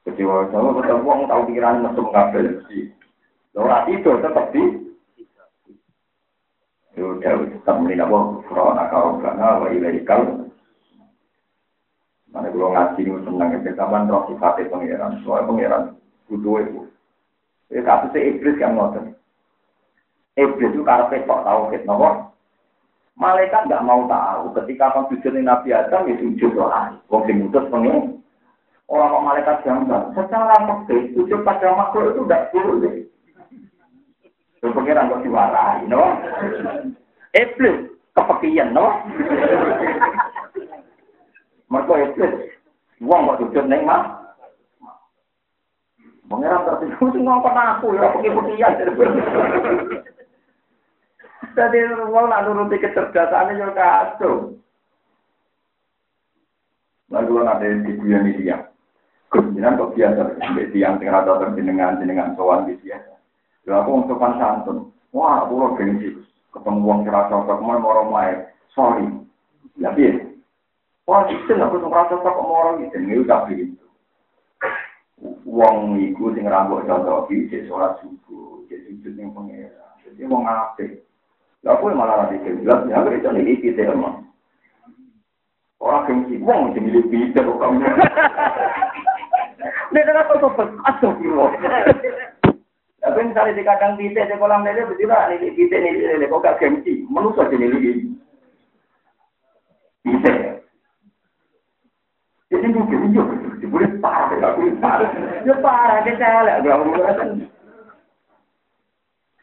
Jadi wong sama tetap wong tau pikiran mesum kabel si. Lora itu tetap di. Sudah tetap menina wong kalau nak kau karena wah ilai. Mana gue ngaji nih mesum nangis di roh sifatnya pangeran soal pangeran butuh itu. Jadi kasus si iblis yang ngotot. Iblis itu karena tekok tahu kita nopo. Malaikat nggak mau tahu ketika konstitusi Nabi Adam itu jujur doa. Wong dimutus pengen. Orang kok malaikat gambar. Secara fakta sujud pada makhluk itu tidak boleh. Itu pengiran kok diwarai, no? Iblis kepekian, no? Mereka iblis. Wong kok sujud neng mah. Pangeran tertipu sing ngongkon aku ya peki-pekian. Jadi wong nak nuruti kecerdasannya yo kacau. Lalu ada di dunia ini Kemudian kok biasa, sampai tiang tengah rata terjenengan, jenengan sowan di. Lalu aku untuk santun. Wah, aku gengsi. Ketemu wong kira cocok, mau mau Sorry. Ya. Wah, itu merasa kok mau gitu, ini udah begitu. Wong iku sing rambut contoh iki sholat subuh, jadi sujud yang pengira. Jadi mau ngape? Lah aku malah nanti jelas, ya aku itu nih emang. Orang gengsi, wong milik kita kok kamu. Nek ora kok pas kok piro. Lah ben di kadang dite di kolam lele beti ba ni dite ni lele kok gak kenti. Manusa dite ni lele. Dite. Jadi ini kita hidup, kita boleh parah, kita boleh parah. Ya parah, kita lah.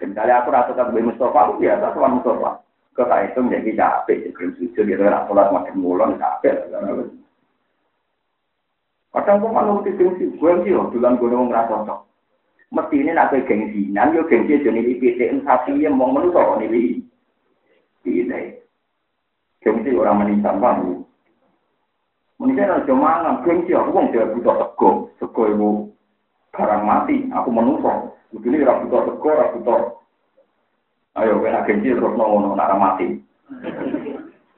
Misalnya aku rasa tak boleh Mustafa, aku biasa sama Mustafa. Kau tak hitung, jadi capek. Jadi kita rasa lah, makin mulan, capek. Padahal kok malah mesti sing gue iki lho dolan gone wong ra cocok. Mesti ini nak gengsi, nang yo gengsi jeneng iki pitik sapi ya mong menungso kok niki. Piye Gengsi ora meni sampah. Mungkin ana cuma nang gengsi aku wong dhewe butuh sego, sego iku barang mati, aku menungso. Kudune ora butuh sego, ora buta. Ayo kena gengsi terus nang ngono nak mati.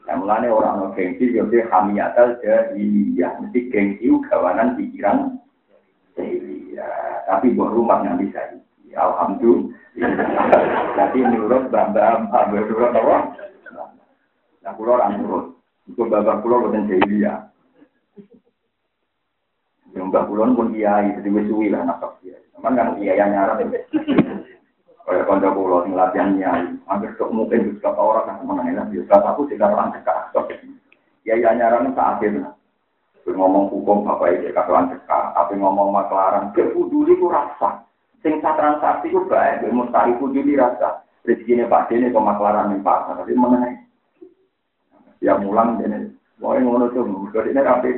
Nah, mulane orang no gengsi yo dia hamiyatal ya mesti gengsi gawanan pikiran ya, tapi buat rumah yang bisa. Alhamdulillah. Jadi nurut bambam nurut apa? Nah, orang nurut. Itu babak kulo boten ya. Yang mbak kulon pun kiai, jadi wis suwi lah nasab kiai. Cuman kan kiai yang nyarap. Kayak konco kulon latihan kiai, hampir sok mungkin juga orang yang menang lah. Biasa aku tidak orang cekak. Kiai yang nyarap saat itu. ngomong hukum bapak itu kakalan cekak, tapi ngomong maklaran, kebuduli ku rasa. Sing sa transaksi ku baik, mustahil kuduli rasa. Rezeki ini pak ini pemaklaran nih pak, tapi mengenai. Ya mulang ini, mau ngono tuh, ini rapi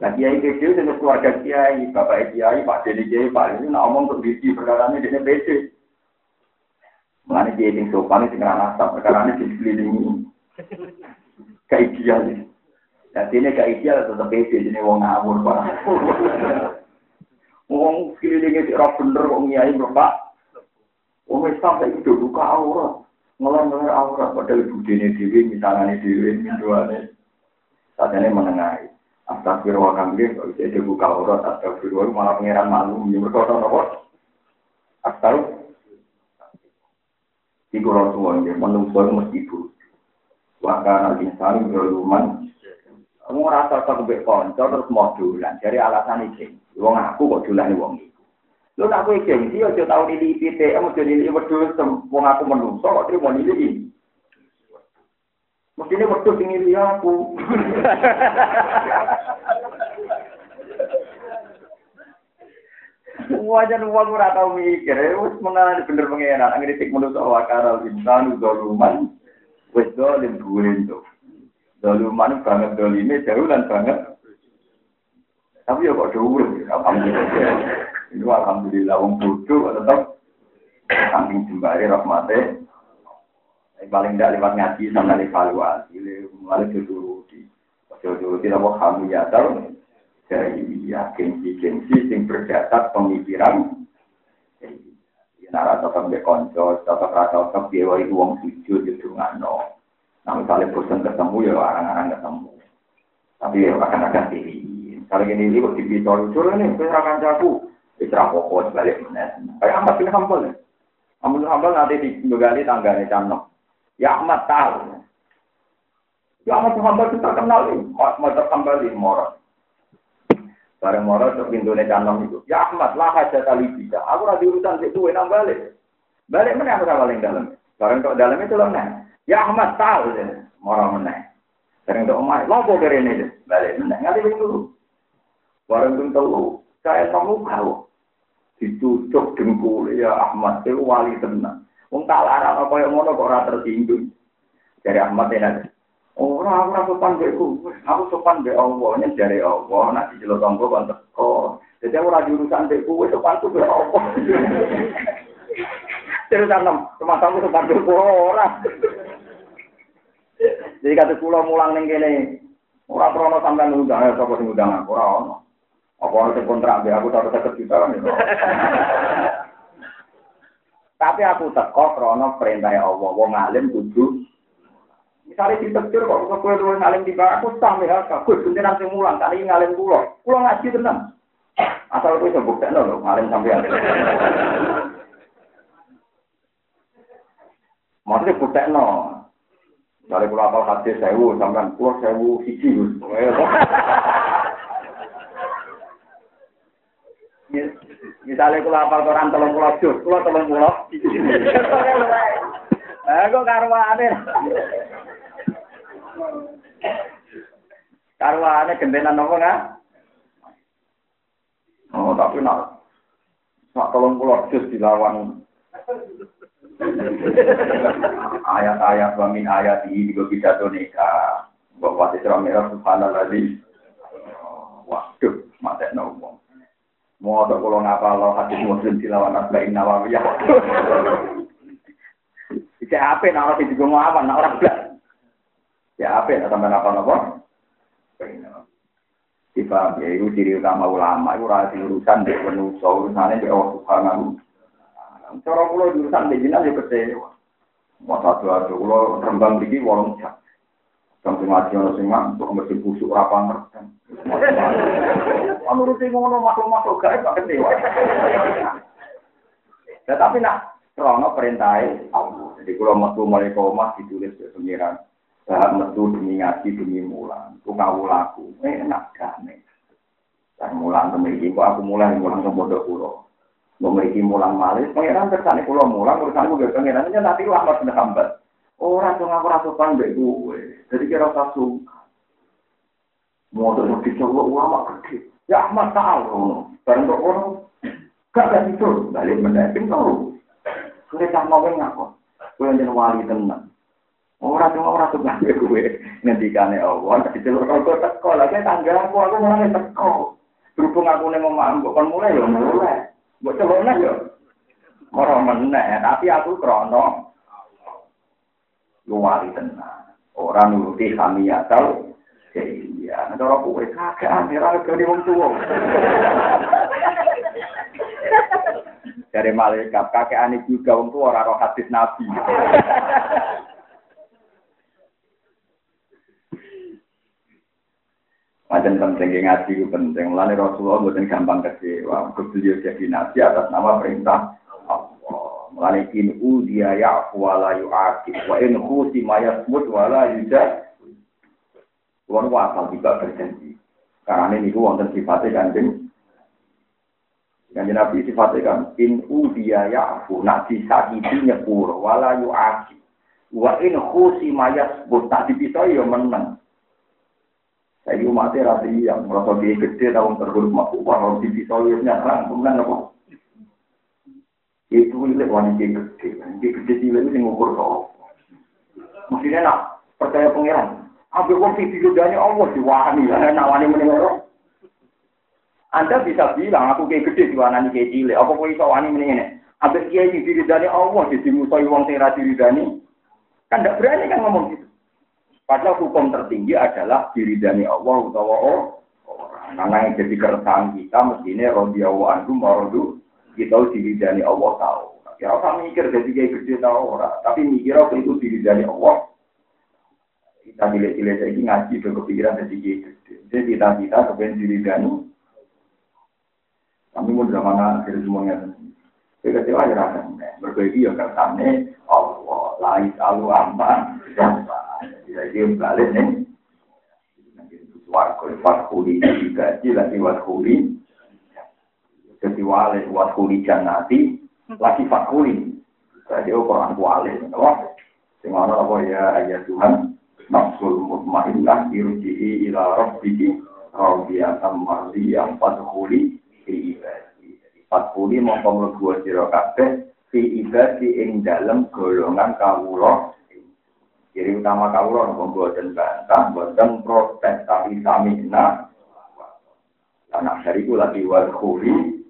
Nah kiai kecil dengan keluarga kiai, bapak kiai, pak jadi kiai, pak ini nak omong untuk bisi perkara ini dia beda. Mengenai kiai yang sopan itu dengan nasab perkara ini dikelilingi. Kayak ideal ini. Dan ini kayak ideal tetap beda, jadi wong ngawur pak. Wong sekelilingi si roh bener, wong kiai bapak. Wong sampai itu buka aurat. ngelor-ngelor aurat padahal budine dhewe misalane dhewe minduane sajane menengahi astagfirullah kambir kok bisa dibuka aurat astagfirullah malah pangeran malu ya mergo apa astagfirullah Iku Rasulullah ya, menungso mesti ibu. Wakana insan berluman. Kamu rasa tak kebek konco terus mau dolan. Dari alasan ini, wong aku kok dolan wong iku. Lu nak kowe gengsi aja tau nili PTM aja nili wedhus wong aku menungso kok nili. Mestine wedhus sing nili aku. Wajan uang ora tau mikir, wis mengenal bener pengenan, ngritik menurut awakara insan doluman, wis dolim burin tuh. Doluman banget dolime jauh dan banget. Tapi ya kok dhuwur, alhamdulillah. Itu alhamdulillah wong bodoh tetap samping jembari rahmate. Paling tidak lewat ngaji sama evaluasi, mulai dituruti. Dituruti apa kamu ya tahu ya gengsi-gengsi sing berdasar pemikiran. Nara tetap bekonco, tetap rasa tetap dia itu wong sujud itu ngano. Nah misalnya bosan ketemu ya orang-orang ketemu. Tapi ya akan diri. Kalau gini ini kok dibicara, ini saya akan jago. Isra pokok balik mana? Kayak Ahmad bin Hambal. Ahmad bin Hambal nanti digali tanggane Cano. Ya Ahmad tahu. Ya Ahmad bin Hambal kita kenal nih. Ahmad bin Hambal di Mora. Bareng Mora untuk pintu Cano itu. Ya Ahmad lah aja tali bisa. Aku lagi urusan itu enak balik. Balik mana aku paling dalam. Bareng kok dalam itu lemah. Ya Ahmad tahu. Mora meneh. Bareng kok omah. Lopo kere ini. Balik meneh. Ngerti itu. Bareng itu saya kamu tahu ditutup dengkul ya Ahmad itu wali tenang. Wong tak larang apa yang ngono kok ora tersinggung. Dari Ahmad ya Ora ora sopan beku, aku sopan be Allah, nek dari Allah, nek dijelok tonggo kon teko. Jadi ora jurusan beku, wis sopan tuh be Allah. Terus tanam, rumah tangga sopan beku ora. Jadi kata kula mulang ning kene, ora krono sampean ngundang, sapa sing ngundang aku ora ono. Apa harus kontrak biar aku tahu seket juta kan? Tapi aku teko krono perintah Allah, wong alim kudu Misalnya di tegur kok, kok gue dulu ngalim di aku sampe hal kak, gue bintin nanti ngulang, tak lagi ngalim pulau. Pulau ngaji tenang. Asal gue sebuk tak lho, ngalim sampe hal. Maksudnya gue tak lho. Misalnya pulau apal hadir sewu, sampean pulau sewu siji. Misalnya kalau apal koran telung pulau jus, pulau telung pulau. Eh, gue karuan. Karwane gentenan apa nggak? Oh, tapi nak nak tolong pulau jus dilawan. Ayat-ayat wamin ayat ini juga bisa donika. Bapak Isra Merah Subhanallah. Waduh, mata ngomong. Mau ada kalau ngapa lo hadis muslim dilawan asbain nawawiyah. Isi apa nak orang mau apa nak orang belas. Ya apa nak tambah apa nopo? Tiba ya itu ciri utama ulama itu rasa urusan di manusia urusannya di Allah Subhanahu. Cara pulau urusan di jinak ya kecewa. Mau satu aja pulau rembang lagi warung jam. Sampai mati orang untuk mesti busuk rapan ngerti. Menurut ngono makhluk-makhluk gaib gak kecewa. Tetapi nak krono perintai Allah. Jadi kalau metu mulai koma ditulis pengiran. Bahak metu demi ngaji demi mulan. Ku laku. Enak damai. Dan mulan memiliki. Kok aku mulan mulan ke bodoh pulau. Memiliki mulan malis. Pengiran tersani pulau mulan. Urusan gue pengiran. Ini nanti lama sudah hambat. Orang tuh ngaku rasa pandai gue. Jadi kira rasa suka. Mau terus dicoba ulama gede. Ya Ahmad tahu. Barang kok orang. Gak ada itu. Balik mendaping tahu. Kue tak mau ngaku. Kue yang wali tenang. ora tuh ora tuh bang. Gue ngendikane Allah awon tapi celur kau kau teko. Lagi tanggal aku aku mulai teko. Berhubung aku ning mau mbok kon mulai ya mulai. Mbok coba nih ya orang meneh tapi aku krono. Luar tenan. Ora nuruti kami ya tau iya nanti orang kue kakek amira ke wong tuwa. dari malaikat kakek anik juga untuk orang-orang hadis nabi. Macam penting ngaji itu penting. Mulane Rasulullah bukan gampang kecewa. Beliau jadi nabi atas nama perintah Allah. Mulane in udia ya'fu wa la yu'aqib wa in khusima yasmut wa la yujad. Tuhan wasal juga berjanji. Karena ini wonten sifatnya kanjeng. Kanjeng Nabi sifatnya kan in udia ya'fu nak disakiti nyepur wa la yu'aqib. Wa in khusima yasmut tak dipisah ya menang. Saya umatnya rasi yang merasa dia gede tahun terhormat, kalau di pisau nyerang, kemudian apa? Itu milik wanita gede, wanita gede sih itu ngukur kau. Maksudnya nak percaya pangeran, ambil uang video dari Allah diwani nak wani menengok. Anda bisa bilang aku kayak gede diwanani kayak cilik, apa kau bisa wani menengok? Ambil kiai video dari Allah jadi musuh uang diri dani, kan tidak berani kan ngomong gitu. Padahal hukum tertinggi adalah diridani Allah utawa orang. Karena yang jadi keresahan kita mestinya rodiyahu anhu marodu kita diridani Allah tahu. Kira usah mikir jadi kayak gede tahu orang, tapi mikir apa itu diridani Allah. Kita cilik-cilik saya ngaji ke kepikiran jadi kayak gede. Jadi kita-kita kepengen diridani. Kami mau drama akhir semuanya. Kita kecewa aja rasanya. Berbagi ya kersane Allah. Lais alu aman. Jadi balik nih. Warga watkuli gaji lagi watkuli. Jadi wale watkuli janati lagi fakuli. Jadi Quran wale. Sehingga apa ya ayat Tuhan. Nafsul mutmainnah irji'i ila rabbiki radiyatan mardiyah fatkuli fi ibadi. Fatkuli mongko mlebu sira kabeh fi ibadi ing dalem golongan kawula Ciri utama kawula nopo boten bantah, boten protes tapi samina. Anak itu lagi wadkhuli.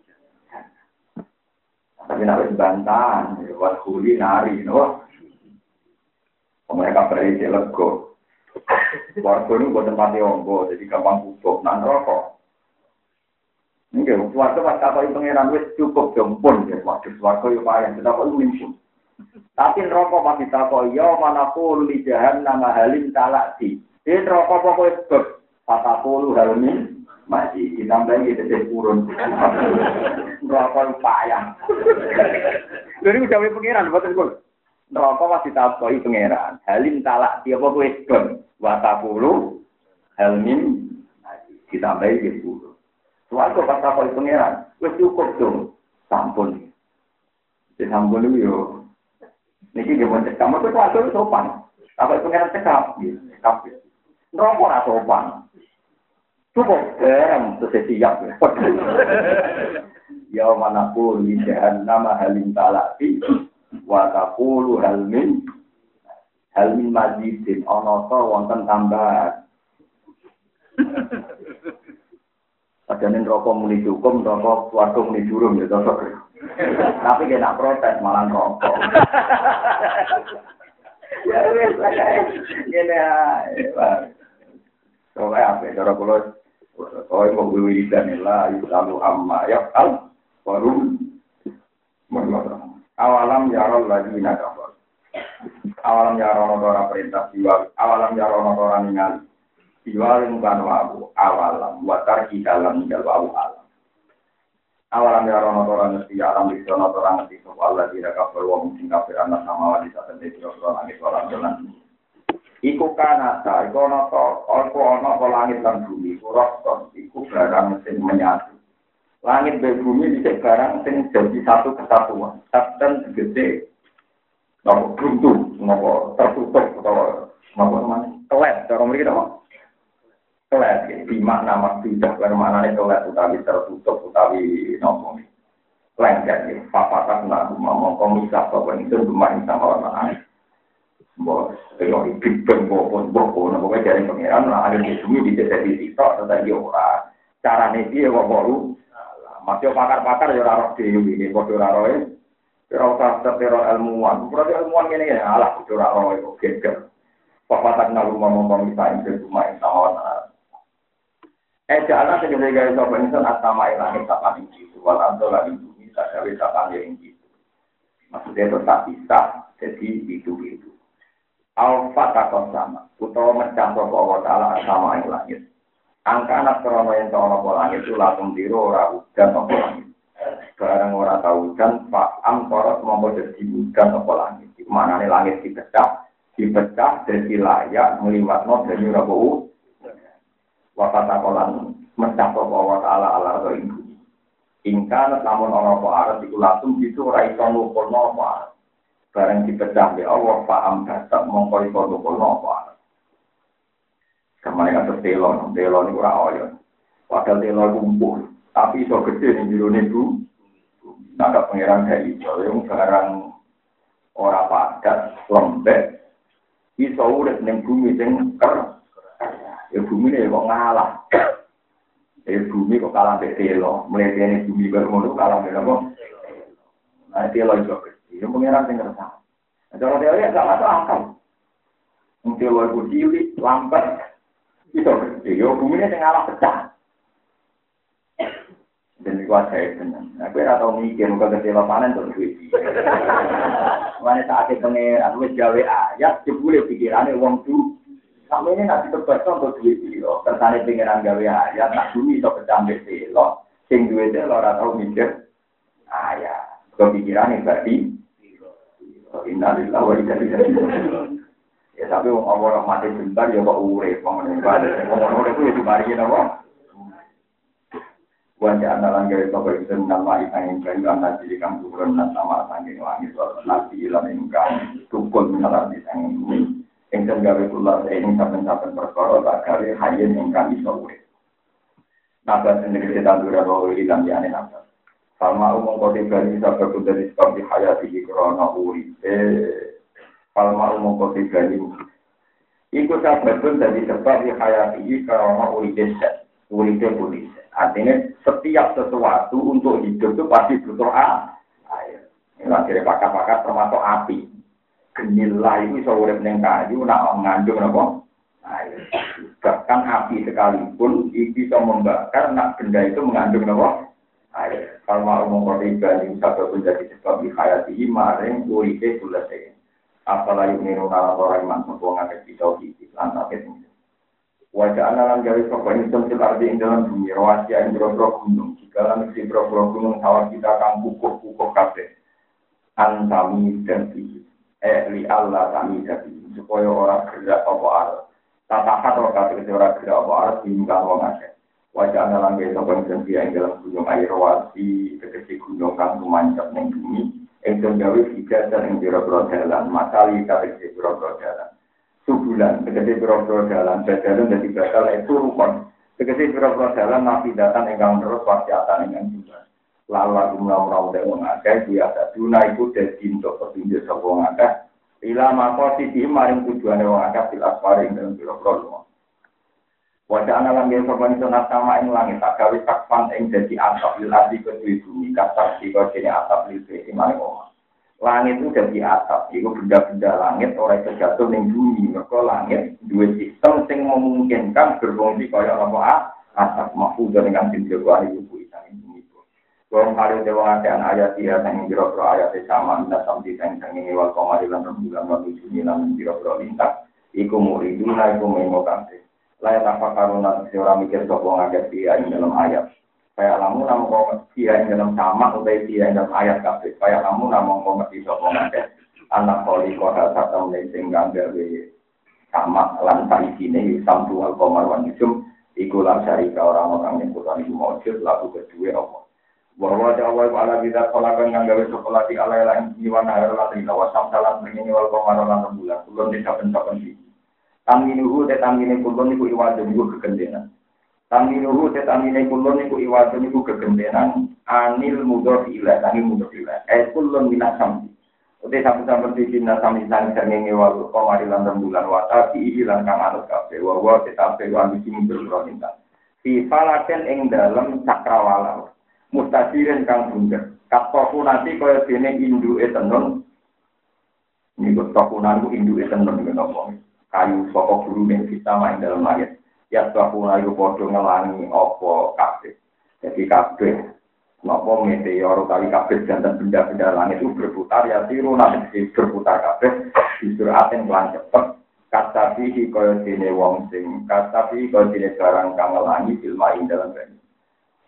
Tapi nak bantahan, wadkhuli nari, no. Mereka berisi lego. Warga ini buat tempat ombo, jadi gampang kubuk, nan rokok. Ini kan, suarga pas kata pengiran wis cukup jompon, ya. Waktu suarga yuk payah, tetap itu nimsun. Tapi rokok masih takoi, yo mana di jahan nama halim talakti. Ini rokok pokoknya sebab kata puluh halmin masih ditambah gitu jadi turun. Rokok payah. Jadi udah pengiran, betul betul. Rokok masih takoi pengiran. Halim talakti apa gue sebab kata puluh halmin ditambah gitu turun. Suatu pas takoi pengiran, wes cukup dong, sampun. Di sampun yo Niki dia mau tuh itu sopan. Apa pengen cekap? Cekap. Rokok lah sopan. Cukup, garam, terus siap. Ya mana pun di nama halim talati, watakulu halmin, halmin majidin, ono to wonten tambahan. Padahal rokok muni cukup, rokok suatu muni ya, Tapi dia nak protes malah rokok. ya wes ngene ae. Soale apa cara kula kowe mau wiridan la yusalu amma ya al warum awalam yarol lagi nakafar awalam yarono ora perintah jiwa awalam yarono ora ningali jiwa bukan wabu awalam. Watar di dalam tinggal wabu alam awalam ya rono tora ngerti alam di sana tora ngerti sop Allah tidak kafir wong sing kafir anak sama wali saten di sira langit ora jalan iku kanata iku ana to apa ana apa langit lan bumi iku rokon iku barang sing menyatu langit dan bumi bisa barang sing jadi satu kesatuan saten gede nopo buntu nopo tertutup atau nopo namanya kelet cara mereka nopo kelet di makna maksudah kan maknanya kelet utawi tertutup utawi nopo lengket ya. Papatan nak mau komisa apa itu bermain sama orang lain bos kalau big bang bopon bopon nopo dari pangeran lah. Ada di sini di jadi tiktok tentang dia ora cara nih dia kok baru masih pakar-pakar ya raro dewi ini kok raro ini Kira usah tertero ilmuwan, berarti ilmuwan ini ya, alah, kira raro itu, geger. Papatan nak rumah mau komisa, itu cuma sama orang Eh jalan segede gaya sopo insan asama ilani sama tinggi wal anto lagi bumi kita gawe datang yang itu. Maksudnya tetap bisa, jadi itu-itu. Alfa takon sama, utawa mencah sapa Allah taala sama ing. Angka anak krono yang tahu nopo langit itu langsung tiru ora udan nopo langit. Barang ora tahu hujan, Pak Am korot mau jadi udan nopo langit. Mana nih langit dipecah, dipecah dari layak meliwat no dari rabu. Wakat takolan mencah sapa Allah taala ala ing Ingkar namun orang arep iku langsung itu ora iso nukulno apa barang dipecah di Allah paham dasar mongko iso nukulno apa Ke mana kata telo, telo ini kurang oyo. Padahal telo kumpul, tapi iso gede nih biru nih bu. Ada pangeran kayak itu, yang sekarang orang padat, lembek, iso urip ning bumi sing. Ya bumi ini kok ngalah. Eh bumi kok kalah mbek telo. Mletene bumi ngono kalah mbek apa? Nah, telo iso gede. Ya pengiran sing ngerasa. Nah, cara teori gak masuk akal. Wong telo iku cilik, lambat. Iso gede. Ya bumi ini sing ngalah pecah. Dan itu saya senang. Aku ora tau mikir muka telo panen terus duit. Mana saat itu pengen aku gawe ayat jebule pikirane wong tuh Sampai ini nanti terbaca untuk duitilo. Kersane pengiran gawe ayat, nak bumi itu kecambek lo. Sing duit lo ora tau mikir ayat. Kepikiran yang berarti. Innalillah wa inna ilaihi Ya tapi Allah mati bentar ya kok urip wong ngene Wong urip ya dibari napa? Wajah analan gawe sapa itu nama ikang kayu anak jadi kang turun sama sanging langit nabi ilan ingkang tukul minalar di sanging Ingkang gawe kula ing saben-saben perkara tak gawe hayen ingkang iso urip. Nabas sendiri sedang dura bahwa ilang yane nabas. Falma umum kode gani sabda kuda di sebab di hayati di korona urip. Falma umum kode gani. Iku sabda pun dari sebab di hayati di korona urip deset. Urip polis. Artinya setiap sesuatu untuk hidup itu pasti butuh air. Ini akhirnya pakar-pakar termasuk api genila itu iso urip ning kayu nak ngandung napa air. Bahkan api sekalipun itu bisa membakar nak benda itu mengandung napa air. Kalau mau ngomong ini satu menjadi sebab di hayati maring uripe sulase. Apalagi niru nala orang iman sebuah ngakit kita lantas itu. Wajah analan garis sopan ini tentu arti ing dalam bumi rahasia ing bro gunung. Jika lan si bro gunung sawah kita akan pukul-pukul kafe. Antami dan tinggi eh li Allah kami jadi supaya orang gerak apa arah. Tata kata kata orang gerak apa arah hingga wong akeh wajah dalam gaya sopan yang dalam gunung air wasi kekeci gunung kang tumancap neng yang gawe tiga dan yang biro-biro jalan. Masali kata biro-biro jalan. Subulan biro-biro jalan. Jalan dari batal itu rukun. Kekeci biro-biro jalan nabi datang engkang terus wasiatan dengan juga lala jumlah orang udah mengakai biasa tuna itu jadi untuk petunjuk sebuah ngakak ila mako sisi maring tujuannya wong akeh bil asfari biro biro Wajah anak langit sopan itu sama ing langit tak gawe takfan ing jadi atap lil ardi kedui bumi si kau jadi atap lil bumi maring omah. Langit itu jadi atap, itu benda-benda langit orang itu jatuh ning bumi. Mereka langit dua sistem sing memungkinkan berfungsi kaya apa atap mahfud dengan tinjau wahyu Wong kali dewa akan ayat dia yang biro pro ayat sama minta sampai yang yang wal komari lan rembulan wal ujuni lan biro pro lintas. Iku muridu na iku mengo kante. Layak apa karuna seorang mikir sopo ngaget dia yang dalam ayat. Kayak lamu namun kau dia yang dalam sama utai dia yang dalam ayat kafe. Kayak lamu namun kau ngerti sopo ngaget. Anak koli kota satu melecing gawe sama lan sini samtu al komar wan Iku lan syarika orang-orang yang kutan iku maujud lalu kedua Allah. Bahwa Allah ala kita kolakan yang gawe sekolah di ala lain jiwa nahar latri lawa samsalan begini wal komaro lan bulan kulon di saben saben di taminuhu te tamine kulon niku iwadu niku kegendenan. Taminuhu te tamine kulon niku iwadu niku kegendenan. Anil mudor ilah anil mudor ilah eh kulon minat samsi Uti sabu-sabu di sini sami sang sernenge wal komari lan bulan wata di lan kang anut kafe wawa tetapi wan di sini berproninta di falaken ing dalam cakrawala mustasirin kang bunder. Kastoku nanti kaya dene induke tenun. Ini kastokunan ku induke tenun iki napa. Kayu saka guru ning kita main dalam ayat. Ya kastokunan iku padha ngelangi apa kabeh. Jadi kabeh Nopo meteor kali kabeh dan benda-benda langit itu berputar ya siru nanti berputar kabeh justru aten pelan cepet kata fihi kaya dene wong sing kata fihi kaya dene barang kang ngelangi ilma ing dalam banyu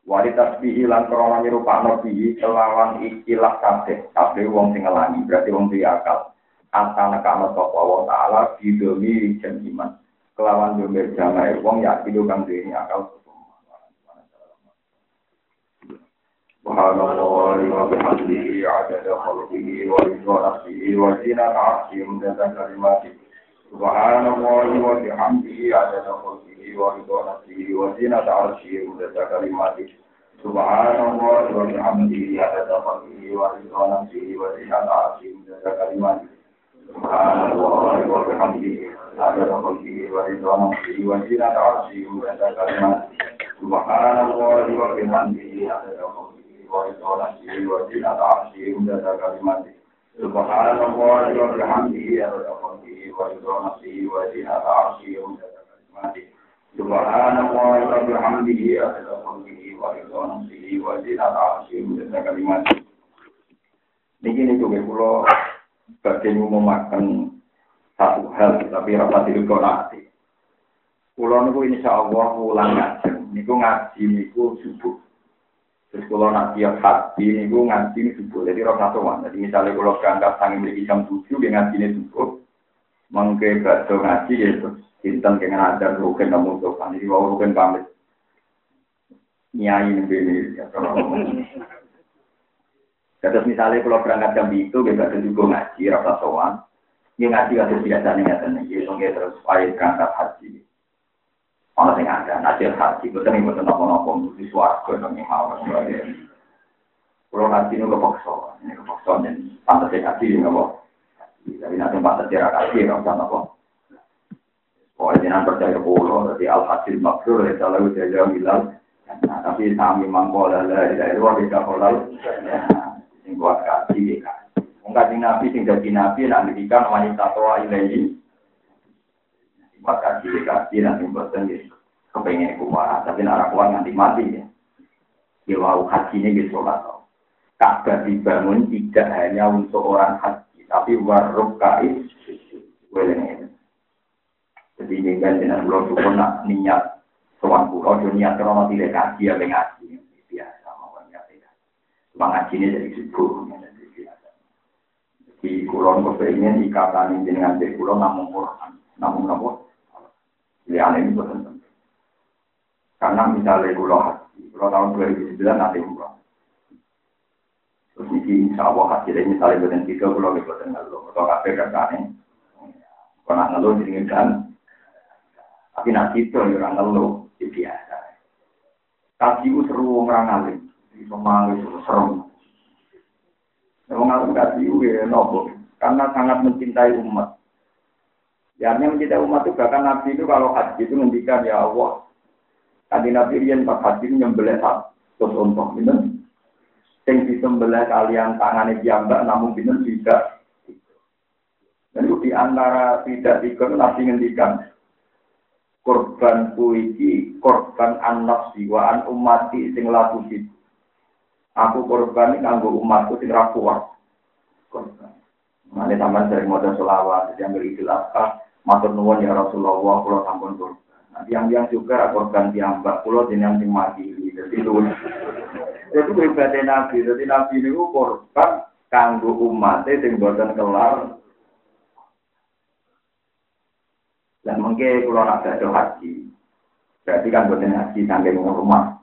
wali tasbihi lan krana nyerupakno bihi kelawan ikilah kabeh kabeh wong sing ngelangi berarti wong duwe akal atana kama sapa wa taala bidomi jen iman kelawan domir jamae wong yakin kang duwe akal سبحان الله وبحمده عدد خلقه ورضا نفسه وزينة عرشه مدد كلماته سبحان الله وبحمده عدد خلقه ورضا نفسه وزينة عرشه مدد كلماته سبحان الله وبحمده عدد خلقه ورضا نفسه وزينة عرشه مدد كلماته سبحان الله وبحمده عدد خلقه ورضا نفسه وزينة عرشه مدد كلماته سبحان الله وبحمده عدد خلقه ورسوله ودين العرشه مدد كلماته سبحان الله وبحمده عدد خلقه ورضا نفسه ودين العرشه مدد كلماته سبحان الله وبحمده عدد خلقه ورضا نفسه ودين العرشه مدد كلماته Niki nih juga pulau bagian memakan satu hal, tapi rasa diri kau nanti. Pulau niku insya Allah ulang ngaji, niku ngaji niku subuh. Terus kalau nak tiap haji ini gue ngaji ini subuh, jadi roh satu Jadi misalnya kalau berangkat sangi beli jam tujuh, dia ngaji ini subuh. Mengke bakso ngaji ya terus Sinten kengen ada rugen kamu tuh kan, jadi mau rugen pamit. Nyai ini ya kalau Terus misalnya kalau berangkat jam itu, dia bakso juga ngaji, roh satu Ini ngaji kasus nih ya, jadi terus ayo berangkat haji. Ono sing ada nasir haji, betul nih betul nopo nopo di mau sebagai. Kalau haji ini kepaksa, ini kepaksa dan pantas haji ini nopo. Tapi nanti pantas nggak usah nopo. Pokoknya jangan percaya pulau, jadi al hasil maksud ya jaga bilang. Nah, tapi kami mangkola lah, dari luar kita kolal. Sing buat kaji, ya Mungkin nabi nabi, nanti kan wanita tua ilahi maka diri kasih nanti bosan gitu kepengen kuat. Tapi nara kuat nanti mati ya. Ya wow haji ini gitu lah Ka'bah dibangun tidak hanya untuk orang haji tapi waruk kais weleng jadi ini kan dengan pulau itu nak niat soal pulau dia niat kalau tidak kaji ya ngaji. Biasa mau niat tidak cuma ini jadi subuh jadi kulon kepengen ikatan ini dengan pulau namun Quran. Namun namun Pilihan ini bukan penting. Karena misalnya kulo haji, kulo tahun 2009 nanti umroh. Terus ini insya Allah hasilnya misalnya bukan tiga kulo bukan ngeluh. Atau kafe kerjanya. Kalau ngeluh kan. Tapi nanti itu orang ngeluh, itu biasa. Itu seru orang ngalim. Itu seru. Memang ngalim itu ya nopo. Karena sangat mencintai umat. Ya, yang mencintai umat itu bahkan Nabi itu kalau haji itu ngendikan ya Allah. Tadi Nabi Rian pas haji nyembelih satu untuk ini. Yang disembelih kalian tangannya diambak namun binen tidak. Dan itu di antara tidak dikon Nabi ngendikan korban puisi, korban anak siwaan umati sing laku Aku korban ini nganggo umatku sing rapuat. Korban. Nanti sampai sering modal selawat, jadi ambil idul Matur nuwun ya Rasulullah, kalau sampun korban. Nah, yang-yang juga korban mbak pulau jeneng sing mati. Jadi itu, itu ibadah Nabi. Jadi Nabi ini korban kanggo umat sing boten kelar. Dan mungkin kalau nak ada haji, berarti kan boten haji sampai rumah.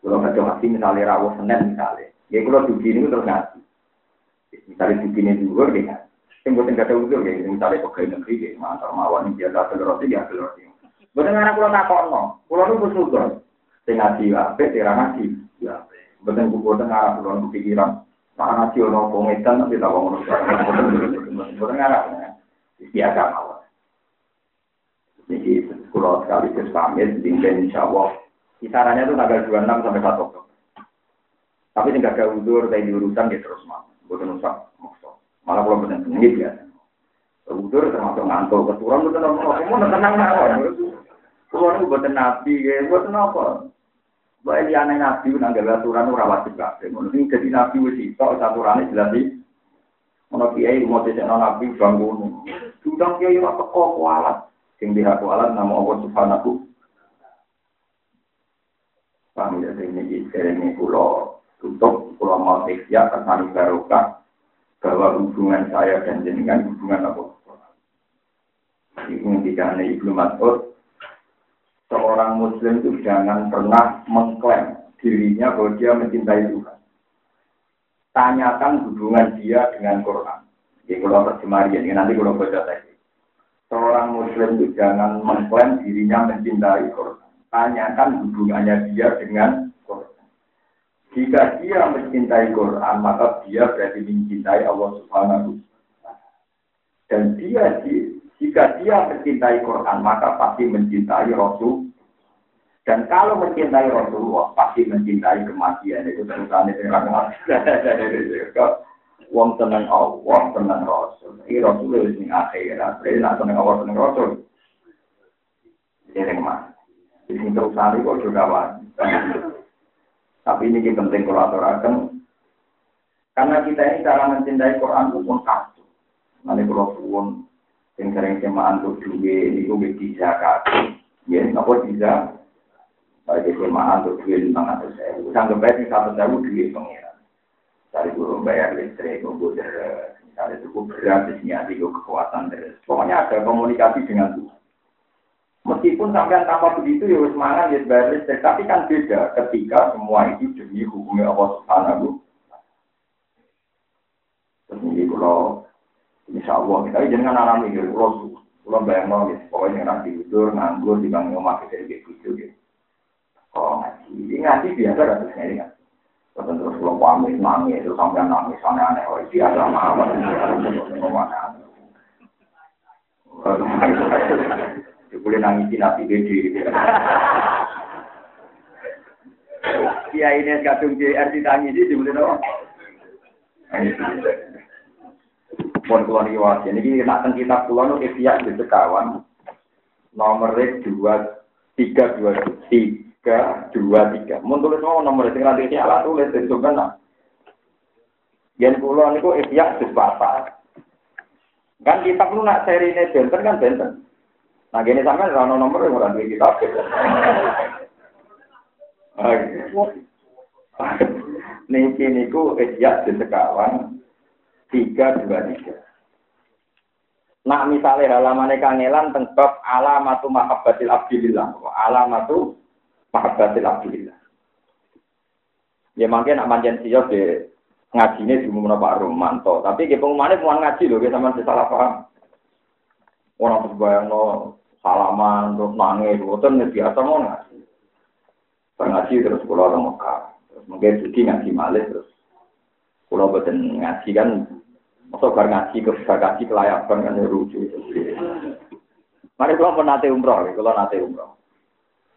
Kalau ada haji misalnya rawuh Senin misalnya, ya kalau dugi ini terus ngaji. Misalnya dugi ini juga, ya Sing boten gak ada udur ya, misalnya pegawai negeri ya, mantar mawon dia gak ada roti dia ada roti. Boten anak kula nakokno, kula nu bersyukur. Sing ngaji apik, sing ngaji ya. Boten boten arah kula nu pikiran. Nah ngaji ono pengetan tapi tak ngono. Boten arah. Biasa mawon. Jadi kula sekali pamit dinten insyaallah. Kisarannya itu tanggal 26 sampai 1 Oktober. Tapi tidak ada udur, dari urusan ya terus mau. Bukan usah Malah kalau benar ini biasa. Udur termasuk ngantuk, keturun betul apa? Kamu tenang mawon. Kulo niku boten nabi, ya boten apa. Bae liyane nabi nang gawe aturan wajib kabeh. Ngono sing dadi nabi wis iso aturane jelas iki. Ono kiai mau dhisik nabi bangun. Tudang kiai ora teko kualat. Sing dihaku alat nama Allah Subhanahu Kami ya ini ini pulau tutup pulau mau ya kesan barokah bahwa hubungan saya dan jenengan hubungan apa? Ini tidak Ibnu Mas'ud seorang muslim itu jangan pernah mengklaim dirinya bahwa dia mencintai Tuhan. Tanyakan hubungan dia dengan Quran. Jadi kalau terjemah ini nanti kalau baca teks. Seorang muslim itu jangan mengklaim dirinya mencintai Quran. Tanyakan hubungannya dia dengan. Jika dia mencintai Quran, maka dia berarti mencintai Allah Subhanahu dan dia jika dia mencintai Quran, maka pasti mencintai Rasul dan kalau mencintai Rasulullah, pasti mencintai kematian. Itu terusan itu orang Wong tenang Allah, tenang Rasul. Ini Rasul itu sing akhirat. Jadi nak tenang Allah, tenang Rasul. Jadi mas. Di sini terusan itu juga wajib. Tapi ini penting kalau aturakan. Karena kita ini cara mencintai Quran itu pun satu. Nanti kalau pun yang sering semaan duit, ini gue bisa kasih. Ya, apa bisa? Bagi semaan untuk duit lima ratus ribu. Sanggup baik satu ribu duit pengiran. Dari guru bayar listrik, komputer, misalnya cukup berat, di sini ada kekuatan terus. Pokoknya ada komunikasi dengan Tuhan. Meskipun sampai tanpa begitu ya semangat ya bayar listrik, tapi kan beda ketika semua itu demi hubungi Allah Subhanahu. Terus ini kalau Insya Allah kita jangan alami gitu, kalau kalau bayang mau gitu, pokoknya nanti tidur nganggur di bangku rumah kita gitu gitu. Oh ngaji, ini ngaji biasa kan terus ngaji kan. Terus kalau pamit nangis, terus sampai nangis aneh-aneh, oh biasa mawar, boleh nangis nabi gede. Iya ini kadung JR ditangis di boleh dong. Pun kulon iwas, ini kita tentang kitab kulon itu ikhya di sekawan nomor dua tiga dua tiga tiga dua tiga. Mau tulis mau nomor itu nanti ini alat tulis itu kan. Yang pulau niku ihya sesuatu. Kan kita perlu nak seri ini benten kan benten. Nah gini sampai rano nomor yang orang kita. Niki niku ihya sekawan tiga dua tiga. Nah misalnya halaman kangelan tentang alamatu mahabbatil abdillah. Alamatu mahabbatil abdillah. Ya mungkin nak manjen siap di ngajinya di umum Pak Romanto. Tapi ke pengumumannya mau ngaji loh, kita masih salah paham. Orang terus bayang no salaman terus nangis, itu biasa mau ngaji. Ngaji terus pulau orang Mekah. Terus mungkin juga ngaji malih terus pulau beten ngaji kan. Masa bar ngaji ke ngaji kelayakan kan ya lucu. Mari kalau pernah umroh, kalau nate umroh.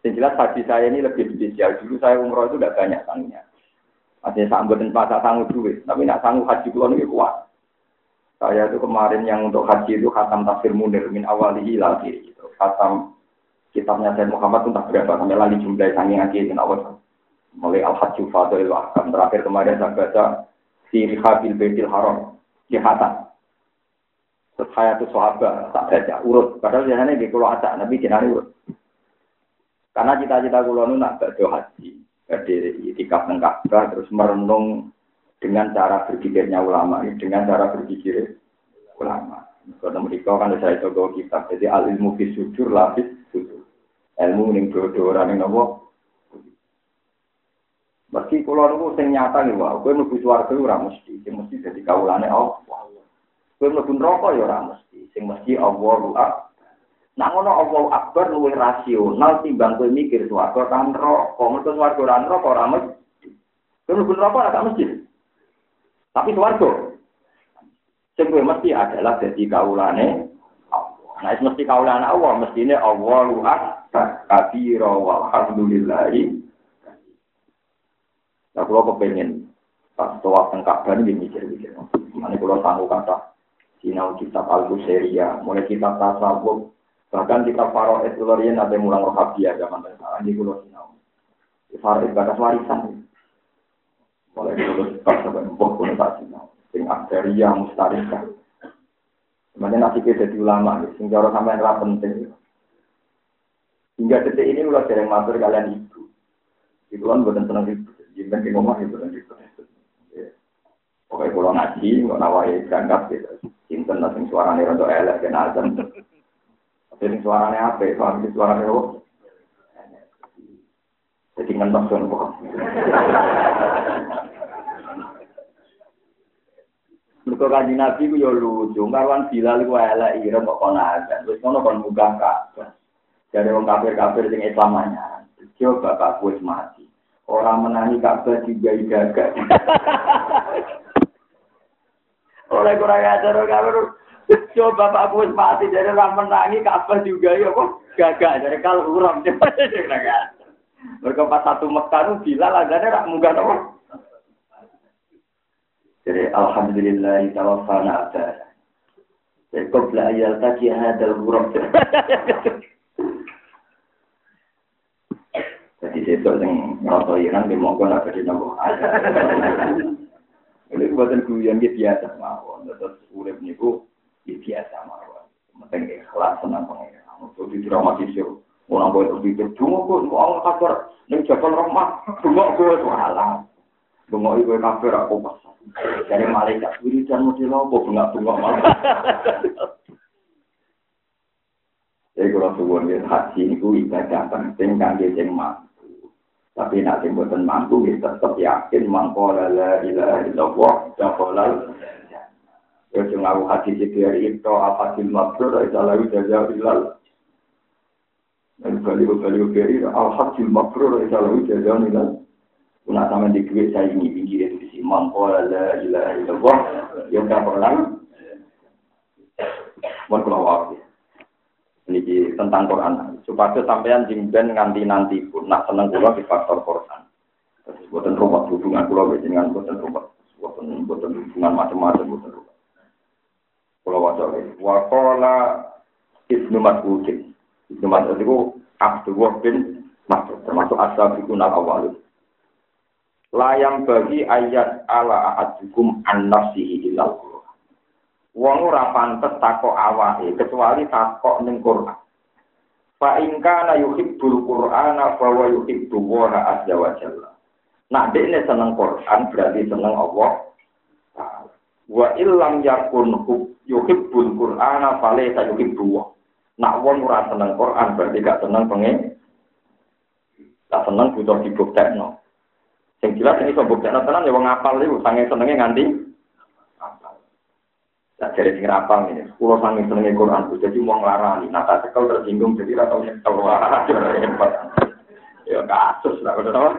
Yang jelas haji saya ini lebih spesial. Dulu saya umroh itu tidak banyak sanggupnya. Artinya sanggup dan masa sanggup duit. Tapi nak sanggup haji kulon ini kuat. Saya itu kemarin yang untuk haji itu khatam tafsir munir min awalihi lagi. Gitu. Khatam kitabnya saya Muhammad itu tak berapa. Sampai lagi jumlah sangi ngaji dan awal. Mulai al-hajju fadil ahkam. Terakhir kemarin saya baca Siri Habil Baitil Haram. Di khatam. Terus saya itu sahabat tak baca urut. Padahal biasanya di kalau ada Nabi jenari urut. Karena cita-cita kula nu nak badhe haji, badhe itikaf Ka'bah terus merenung dengan cara berpikirnya ulama ini, dengan cara berpikir ulama. Kalau mereka kan saya coba kitab, jadi al ilmu fi sujur lapis sujur. Ilmu ning dodo ora ning nopo. Meski kula niku sing nyata nih wae, kowe mlebu swarga ora mesti, sing mesti dadi kawulane Allah. Kowe mlebu neraka ya ora mesti, sing mesti Allah Nah ngono Allah Akbar luwih rasional timbang kowe mikir swarga ta neraka. Mergo swarga ora neraka ora mesti. Kowe mlebu neraka ora mesti. Tapi swarga sing mesti adalah dadi kaulane Allah. Nah, mesti kaulane Allah, mestine Allahu Akbar kabira walhamdulillahi. Nah, kalau kepengen pas tawaf tengkap dan mikir-mikir. Mana kalau sanggup kata sinau kitab Al-Busairiyah, mulai kitab tasawuf, Bahkan kita Faro Eskulorian ada mulang rohabia zaman sekarang di Pulau Sinau. Farid batas warisan. Mulai dulu sampai empuk pun tak sinau. Sing akdaria mustarika. Sebenarnya nanti kita jadi ulama, sing cara sampai yang penting. Hingga detik ini mulai sering matur kalian ibu. Itu kan bukan senang ibu. Jimben di rumah itu dan ibu. Pokoknya kalau ngaji, nggak nawai berangkat gitu. Cinten lah sing suaranya rada elek kena azan. Tapi suaranya apa? Paham suaranya apa? Jadi ngentos kan kok. Mereka kanji Nabi ku ya lucu, marwan Bilal ku elek ira kok kono azan. Terus kono kon muga kabeh. Dari wong kafir-kafir sing Islamanya. Yo bapak wis mati. Orang menangi Ka'bah juga gagak. Oleh kurang ajar kafir. Yo bapak wis mati dari orang menangi Ka'bah juga ya kok gagak. Dari kalau uram Mereka pas satu Mekah itu Bilal azannya rak munggah nopo. Jadi alhamdulillah tawafana ada. Jadi qabla ayal taki hadal huruf. Jadi sesuk sing ngrasa Iran di monggo nak di nopo. Ini buatan guyon gitu biasa mawon. Terus urip niku biasa mawon. Penting ikhlas senang pengen. Untuk didramatisir. Orang boleh berpikir, dungo kok, mau kabar, ini jabal rahmat, dungo kok, walah. Dungo itu kafir aku pas. Dari malaikat dan model apa bunga-bunga malah. Jadi kalau suwon ya haji itu ibadah penting kangge sing mampu. Tapi nak sing boten mampu ya tetep yakin mangko la ilaha illallah dakhalal Ya sing aku haji iki itu apa sing mabrur isa lalu jaza bilal. Dan baliu-baliu beri al-hajjul mabrur isa lalu jaza bilal. Kuna sama di duit saya ini pinggir itu di sini. Mangkola la ilaha illallah. Yang tak pernah. Mohon kalau. Ini tentang Quran. Supaya sampean jimben nganti nanti pun. Nak seneng kula di faktor Quran. Terus buatan rumah hubungan kula dengan buatan rumah. Buatan buatan hubungan macam-macam buatan rumah. Kula waca Wakola Ibnu Mas'udin. Ibnu Mas'ud itu Abdullah bin Mas'ud. Termasuk asal al awalin layang bagi ayat ala ahadukum an nafsihi ilal Wong ora pantes takok awake kecuali takok ning Quran. Fa in kana yuhibbul Qur'ana fa wa yuhibbu wa azza wa jalla. Nak dekne seneng Quran berarti seneng Allah. Wa illam yakun yuhibbul Qur'ana fa laysa yuhibbu Nak wong ora seneng Quran berarti gak seneng pengen. Gak seneng butuh dibuktekno. Yang jelas ini sombong dan tenan ya wong apal itu sange senenge nganti apal. Tak jadi sing apal ini, pulau sange senenge Quran itu jadi mau ngelarani. Nah tak cekel tersinggung jadi yang keluar hebat. Ya kasus lah udah tahu.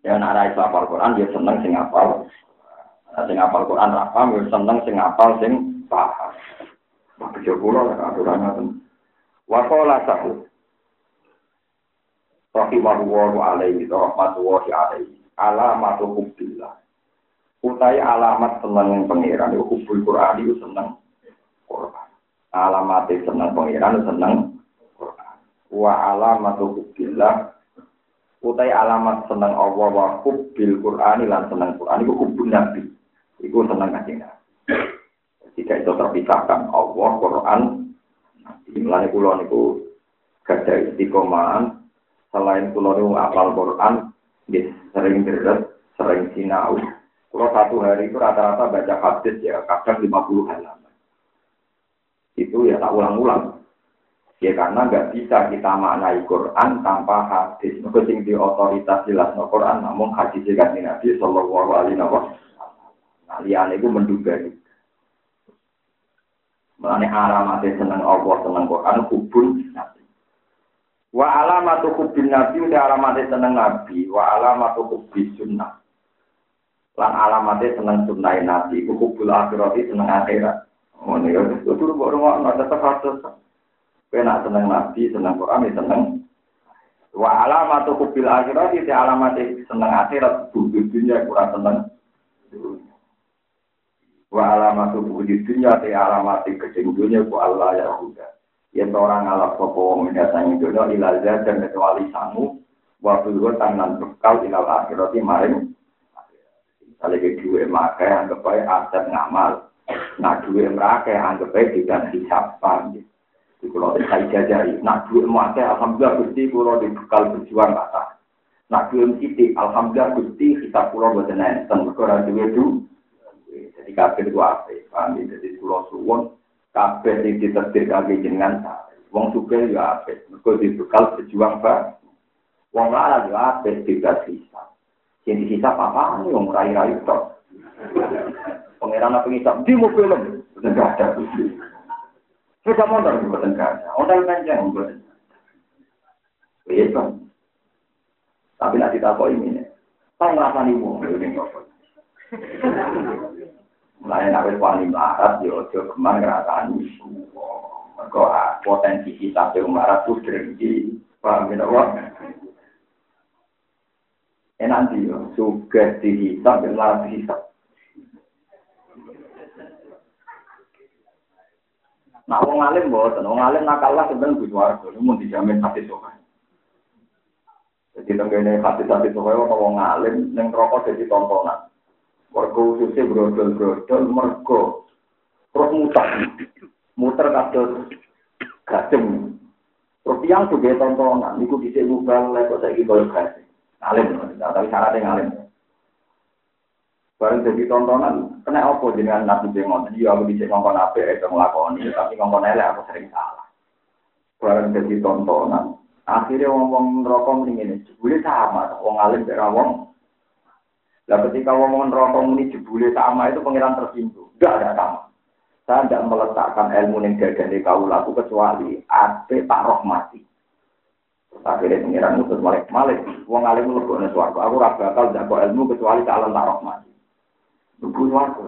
Ya nak rai apal Quran dia seneng sing apal. Nah, sing apal Quran apa? Dia seneng sing apal sing paham. Maka jauh lah aturannya. Wakola sahut rahimahullahu alaihi rahmatullahi alaihi. Alamatu hubbillah. Utai alamat seneng pangeran. Itu hubbul Quran itu seneng Quran. Alamat seneng pangeran seneng Quran. Wa alamatu hubbillah. Utai alamat seneng Allah wa hubbil Quran lan seneng Quran. Itu hubbun nabi. Itu seneng kanjeng tidak itu terpisahkan Allah Quran mulane kula niku gadah istiqomahan selain pulau nu apal Quran, yes, sering deret, sering sinau. Kalau satu hari itu rata-rata baca hadis ya, kadang 50 halaman. Itu ya tak ulang-ulang. Ya karena nggak bisa kita maknai Quran tanpa hadis. Maka sing di otoritas jelas no Quran, namun hadis kan Nabi Shallallahu Alaihi Wasallam. Nah, lian itu menduga itu. Mengenai alamatnya seneng Allah, seneng Quran, hubun Nabi. Wa alamatu hubbin nabi udah alamatnya seneng nabi, wa alamatu hubbi sunnah. Lan alamatnya seneng sunnah nabi, ku hubbul akhirati seneng akhirat. Nih, itu dulu baru mau ada terhasil. Kena seneng nabi, seneng Quran, ya seneng. Wa alamatu hubbil akhirati di alamatnya seneng akhirat, hubbi dunia kurang seneng. Wa alamatu hubbi dunia di alamatnya kecing dunia ku Allah ya huda. Yang orang ngalap sopo wong mendatangi dunia ilazah dan kecuali sangu waktu itu tangan bekal ilal akhirati maring misalnya ke dua makai anggap baik aset ngamal. Nah dua merake anggap baik tidak hisap paham di pulau saya jajari nah dua makai alhamdulillah gusti pulau di bekal berjuang kata nah dua sidik alhamdulillah gusti hisap pulau buat nenten berkurang dua itu jadi kabel itu apa paham jadi pulau suwon kabeh sing ditetir kaki jenengan wong sugih ya apik. Mergo dibekal berjuang ba wong lara ya apik tidak sisa. Sing disisa apa nih wong rai-rai tok. Pangeran apa ngisap? Di mau film enggak ada Sudah di buatan kaca, ondal panjang buatan. Iya Tapi nanti tak kau ini, tahu ngerasa nih ini ngopot. Mulai nabi wani melarat, yo ya ojo keman ngerasani. Mereka ah, potensi kita yang melarat tuh drengki. Paham ya, Pak? Eh nanti yo, juga dihisap, yang melarat dihisap. Nah, wong alim boten, wong alim nakalah sebenarnya butuh warga, ini mau dijamin hati sokai. Jadi tenggene hati-hati sokai, wong alim, neng rokok jadi tontonan. Warga khususnya brodol-brodol mergo terus muter, muter kados gajeng. Terus juga tontonan, niku bisa bukan lepas saya gitu ya gajeng. Alim, tapi syaratnya ngalim. Barang jadi tontonan, kena apa dengan nabi jengon? Iya aku bisa ngomong apa itu ngelakoni, tapi ngomong elek aku sering salah. Barang jadi tontonan, akhirnya ngomong rokok ini, boleh sama, wong alim berawong, Nah ketika ngomongin rokok ini jebule sama itu pengiran tersinggung. Tidak ada sama. Saya tidak meletakkan ilmu yang gagah di kau laku kecuali ada tak rahmati. Akhirnya pengiran itu malik malik. Wong alim lu kok suaraku. Aku rasa bakal jago ilmu kecuali calon tak rahmati. Bukan aku.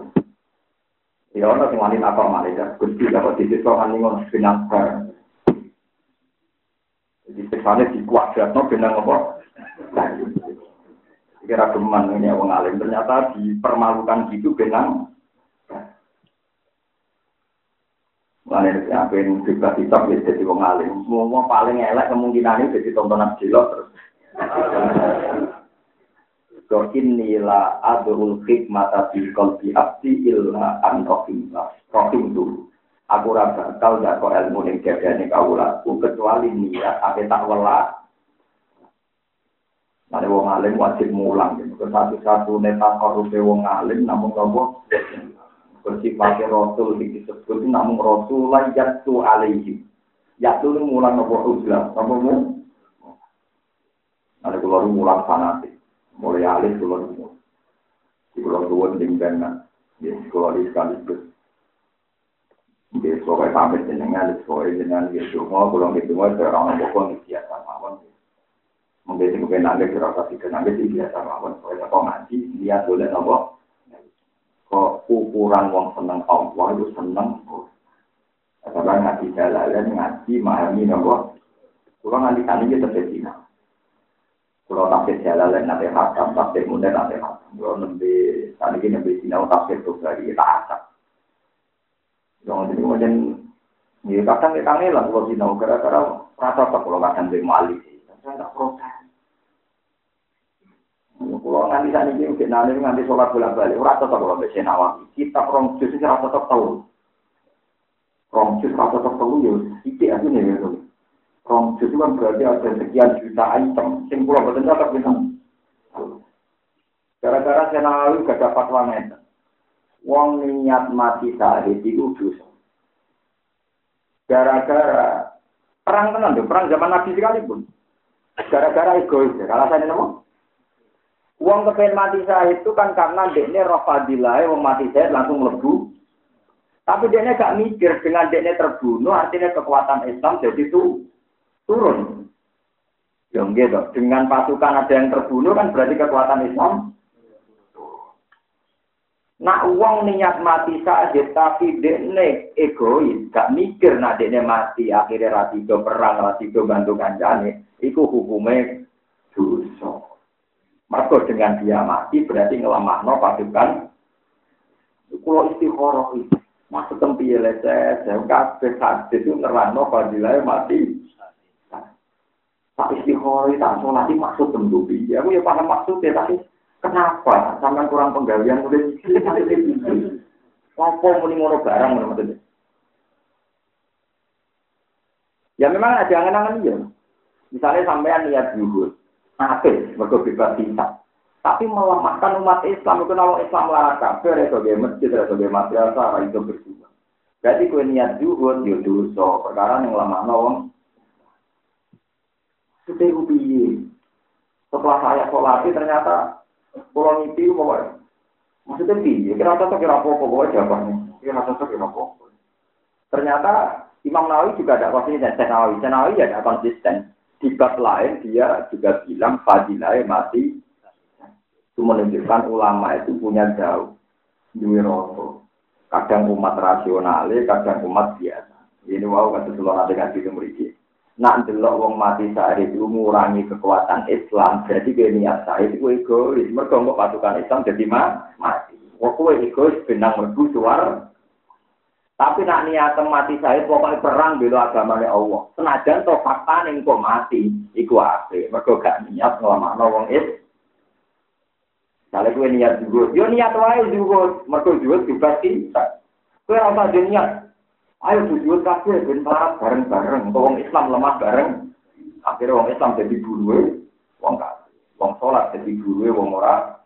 Ya orang sing wanita apa malik ya. Gusti dapat titik kok ani ngono benang bar. Jadi kesane dikuadratno benang apa? Kira geman ini wong alim ternyata dipermalukan gitu benang Mulane apa yang juga kitab ya jadi wong alim. Semua paling elek kemungkinan ini jadi tontonan jelok terus. Kau inilah adul hikmata di kolbi abdi illa an rohim rohim dulu. Aku rasa kau gak kau ilmu yang nih kau kecuali niat apa tak welas Nanti wong alim wajib mulang gitu. Satu-satu neta korupe wong alim namun nopo pakai rasul disebut namun rasul yaitu alaihi. Yaitu mulang nopo uzlah, nopo mu. Nanti kalau mulang fanatik, mulai alim kalau mu. Di kalau tua dengan, ya kalau di sekaligus. Jadi, jenengan, ya semua, kalau gitu, saya orang nopo biasa Mungkin nangis ora usah sih nangis iki biasa mawon. Kowe kok ngaji lihat boleh nopo. Kok ukuran wong seneng Allah itu seneng. Karena ngaji jalalan ngaji memahami nopo. Kulo nganti kan iki terjadi. Kulo tafsir jalalan nanti hakam, tafsir muda nanti hakam. Kulo nembe tadi ini nembe sinau tafsir tuh dari kita asap. Yang jadi kemudian Ya kadang kita ngelang kalau sinau gara-gara rasa tak kalau kadang di mali sih. Saya tak protes. Kalau nganti saat ini mungkin nanti nganti sholat bolak balik, rata tak kalau bisa nawawi. Kita rong jus itu rata tak tahu. Rong jus rata tak tahu ya, itu aja nih ya. Rong jus itu kan berarti ada sekian juta item. Sing pulau betul tak bisa. Gara-gara saya nawawi gak dapat wanita. Wong niat mati saat itu dosa. Gara-gara perang tenan perang zaman Nabi sekalipun. Gara-gara egois, alasannya nama? Uang kepen mati saya itu kan karena dekne roh fadilah, wong mati saya langsung lebu. Tapi dekne gak mikir dengan dekne terbunuh, artinya kekuatan Islam jadi itu turun. Ya gitu. Dengan pasukan ada yang terbunuh kan berarti kekuatan Islam. Nak uang niat mati saja, tapi dekne egois, gak mikir nak dekne mati akhirnya rasido perang, rasido bantu kancane, itu hukumnya dosa. Maka dengan dia mati berarti ngelamah no pasukan. Kalau istiqoroh itu. Maksud tempi lecet, saya kabeh hadis itu nerangno fadilah mati. Tak istiqomah, tak sholat, maksud tentu Ya, aku ya paham maksudnya, tapi kenapa? Sampai kurang penggalian nulis Apa muni ngono barang maksudnya? Ya memang ada angan-angan iya. Misalnya sampean niat zuhud, apik, mergo bebas hisab. Tapi melemahkan umat Islam itu kalau Islam larang kafir itu sebagai masjid, itu sebagai madrasah, itu berdua. Jadi kue niat zuhud, yo dosa, perkara yang lemah nawang. Sudah ubi. Setelah saya sholat ternyata pulau itu bahwa maksudnya piye? Kira cocok kira apa pokoknya jawabannya. Kira cocok kira apa. Ternyata Imam Nawawi juga ada konsisten. Nawawi, Nawawi ya ada konsisten. Di bab lain dia juga bilang fadilah masih itu menunjukkan ulama itu punya jauh. Duwe rasa kadang umat rasional kadang umat biasa. Ini wow kata seluruh nanti ngaji ke mriki nak delok wong mati saat itu mengurangi kekuatan Islam. Jadi kayak niat saya itu egois. Mereka nggak pasukan Islam jadi mah mati. Kowe egois benang merdu suar tapi nak niat mati saya pokoknya perang bela agamanya Allah. Senajan to fakta ning kok mati iku apik. Gak niat nglamakno wong Islam kalau gue niat juga, yo niat wae juga, mereka juga juga kita. Gue rasa niat, ayo tujuan kasih ben bareng-bareng, orang Islam lemah bareng. Akhirnya orang Islam jadi guru, wong kasih, wong sholat jadi guru, wong ora.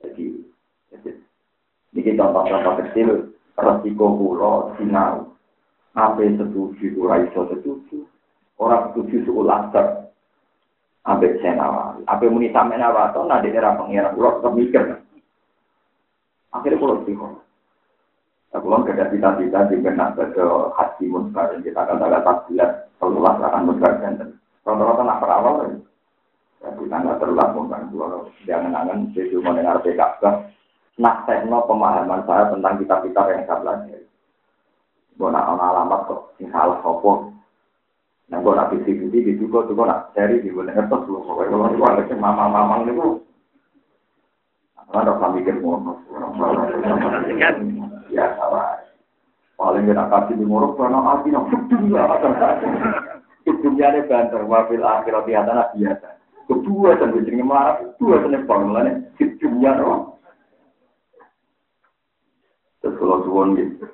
Jadi, ini contoh-contoh kecil, resiko pulau, sinau. Apa setuju, ora iso setuju. Orang setuju seulah Ambek senawa. Apa muni sampe nawa to nade era pengira kula tetep. Akhirnya kula sihon. Aku kan kerja cita-cita di benak ke hati muncar kita kata-kata tak jelas seluas akan muncar dan rata-rata nak perawal. Ya kita nggak terlalu mungkin kalau jangan angan saya cuma dengar PKK. Nak tekno pemahaman saya tentang kitab-kitab yang saya pelajari. Gue nak alamat kok, sing salah sopong. Nah, gue nak visi visi di juga tuh gue nak cari di gue ngertos loh. Pokoknya kalau gue ada cuma mama mama itu, ada kami mikir ngono. Ya salah. Paling gak kasih di muruk karena api nak dunia. Dunia ini banter, wafil akhirat di atas biasa. Kedua dan gue jadi marah, kedua dan bangunan dunia loh. Kalau suwon gitu.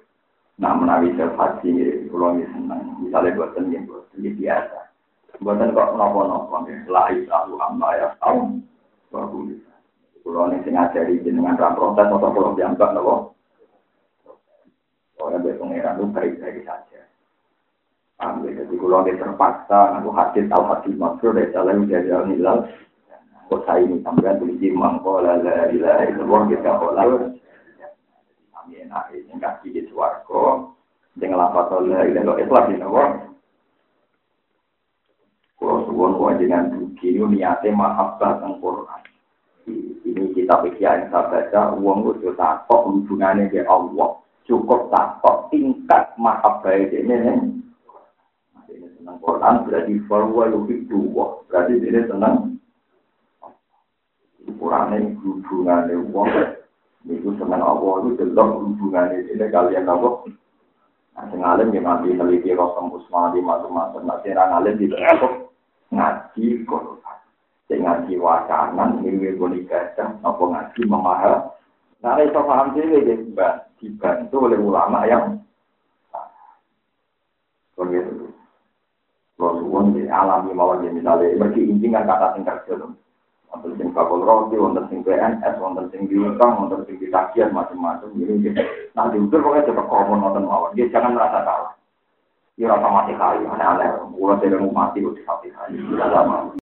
Nah, menawi haji, kalau ini senang. Misalnya buat seni, buat seni biasa. Buatan kok nopo-nopo, lain tahu amma ya tahu. Bagus. Kalau ini saya ngajari dengan ram protes, atau kalau dianggap nopo. Orang berpengeran itu baik-baik saja. Ambil, jadi kalau dia terpaksa, aku hadis tahu hadis maksud, dari salah dari al-nilal. Kok saya ini sampai tulis imam, kalau la ilaha illallah, kita kolal. Enak ini kasih di suarco dengan lapat oleh ini lo ikhlas ini lo kalau suwon ini niatnya mahabbah tentang Quran ini kita pikir yang saya baca uang itu takut hubungannya dengan Allah cukup takut tingkat mahabbah ini ini senang Quran berarti bahwa lebih dua berarti ini senang ukurannya hubungannya uang Itu semen Allah itu delok hubungan ini kalian apa? Nah, sing alim ya nanti neliti Rasul Usman di macam-macam. Nah, sing alim di ngaji Quran. Sing ngaji wacana, ini boleh baca, apa ngaji memahal. Nah, itu paham sih, dibantu oleh ulama yang begitu. Kalau suwon alami mawon misalnya, berarti inti kan kata tingkat jelum. Wonten sing bakul roti, wonten sing PNS, wonten sing diutang, wonten sing ditagihan macam-macam. Ini nah diukur pokoknya coba komon wonten mawon. Dia jangan merasa kalah. Dia rasa mati kali, aneh-aneh. Ulah mati, udah mati kali. Tidak lama.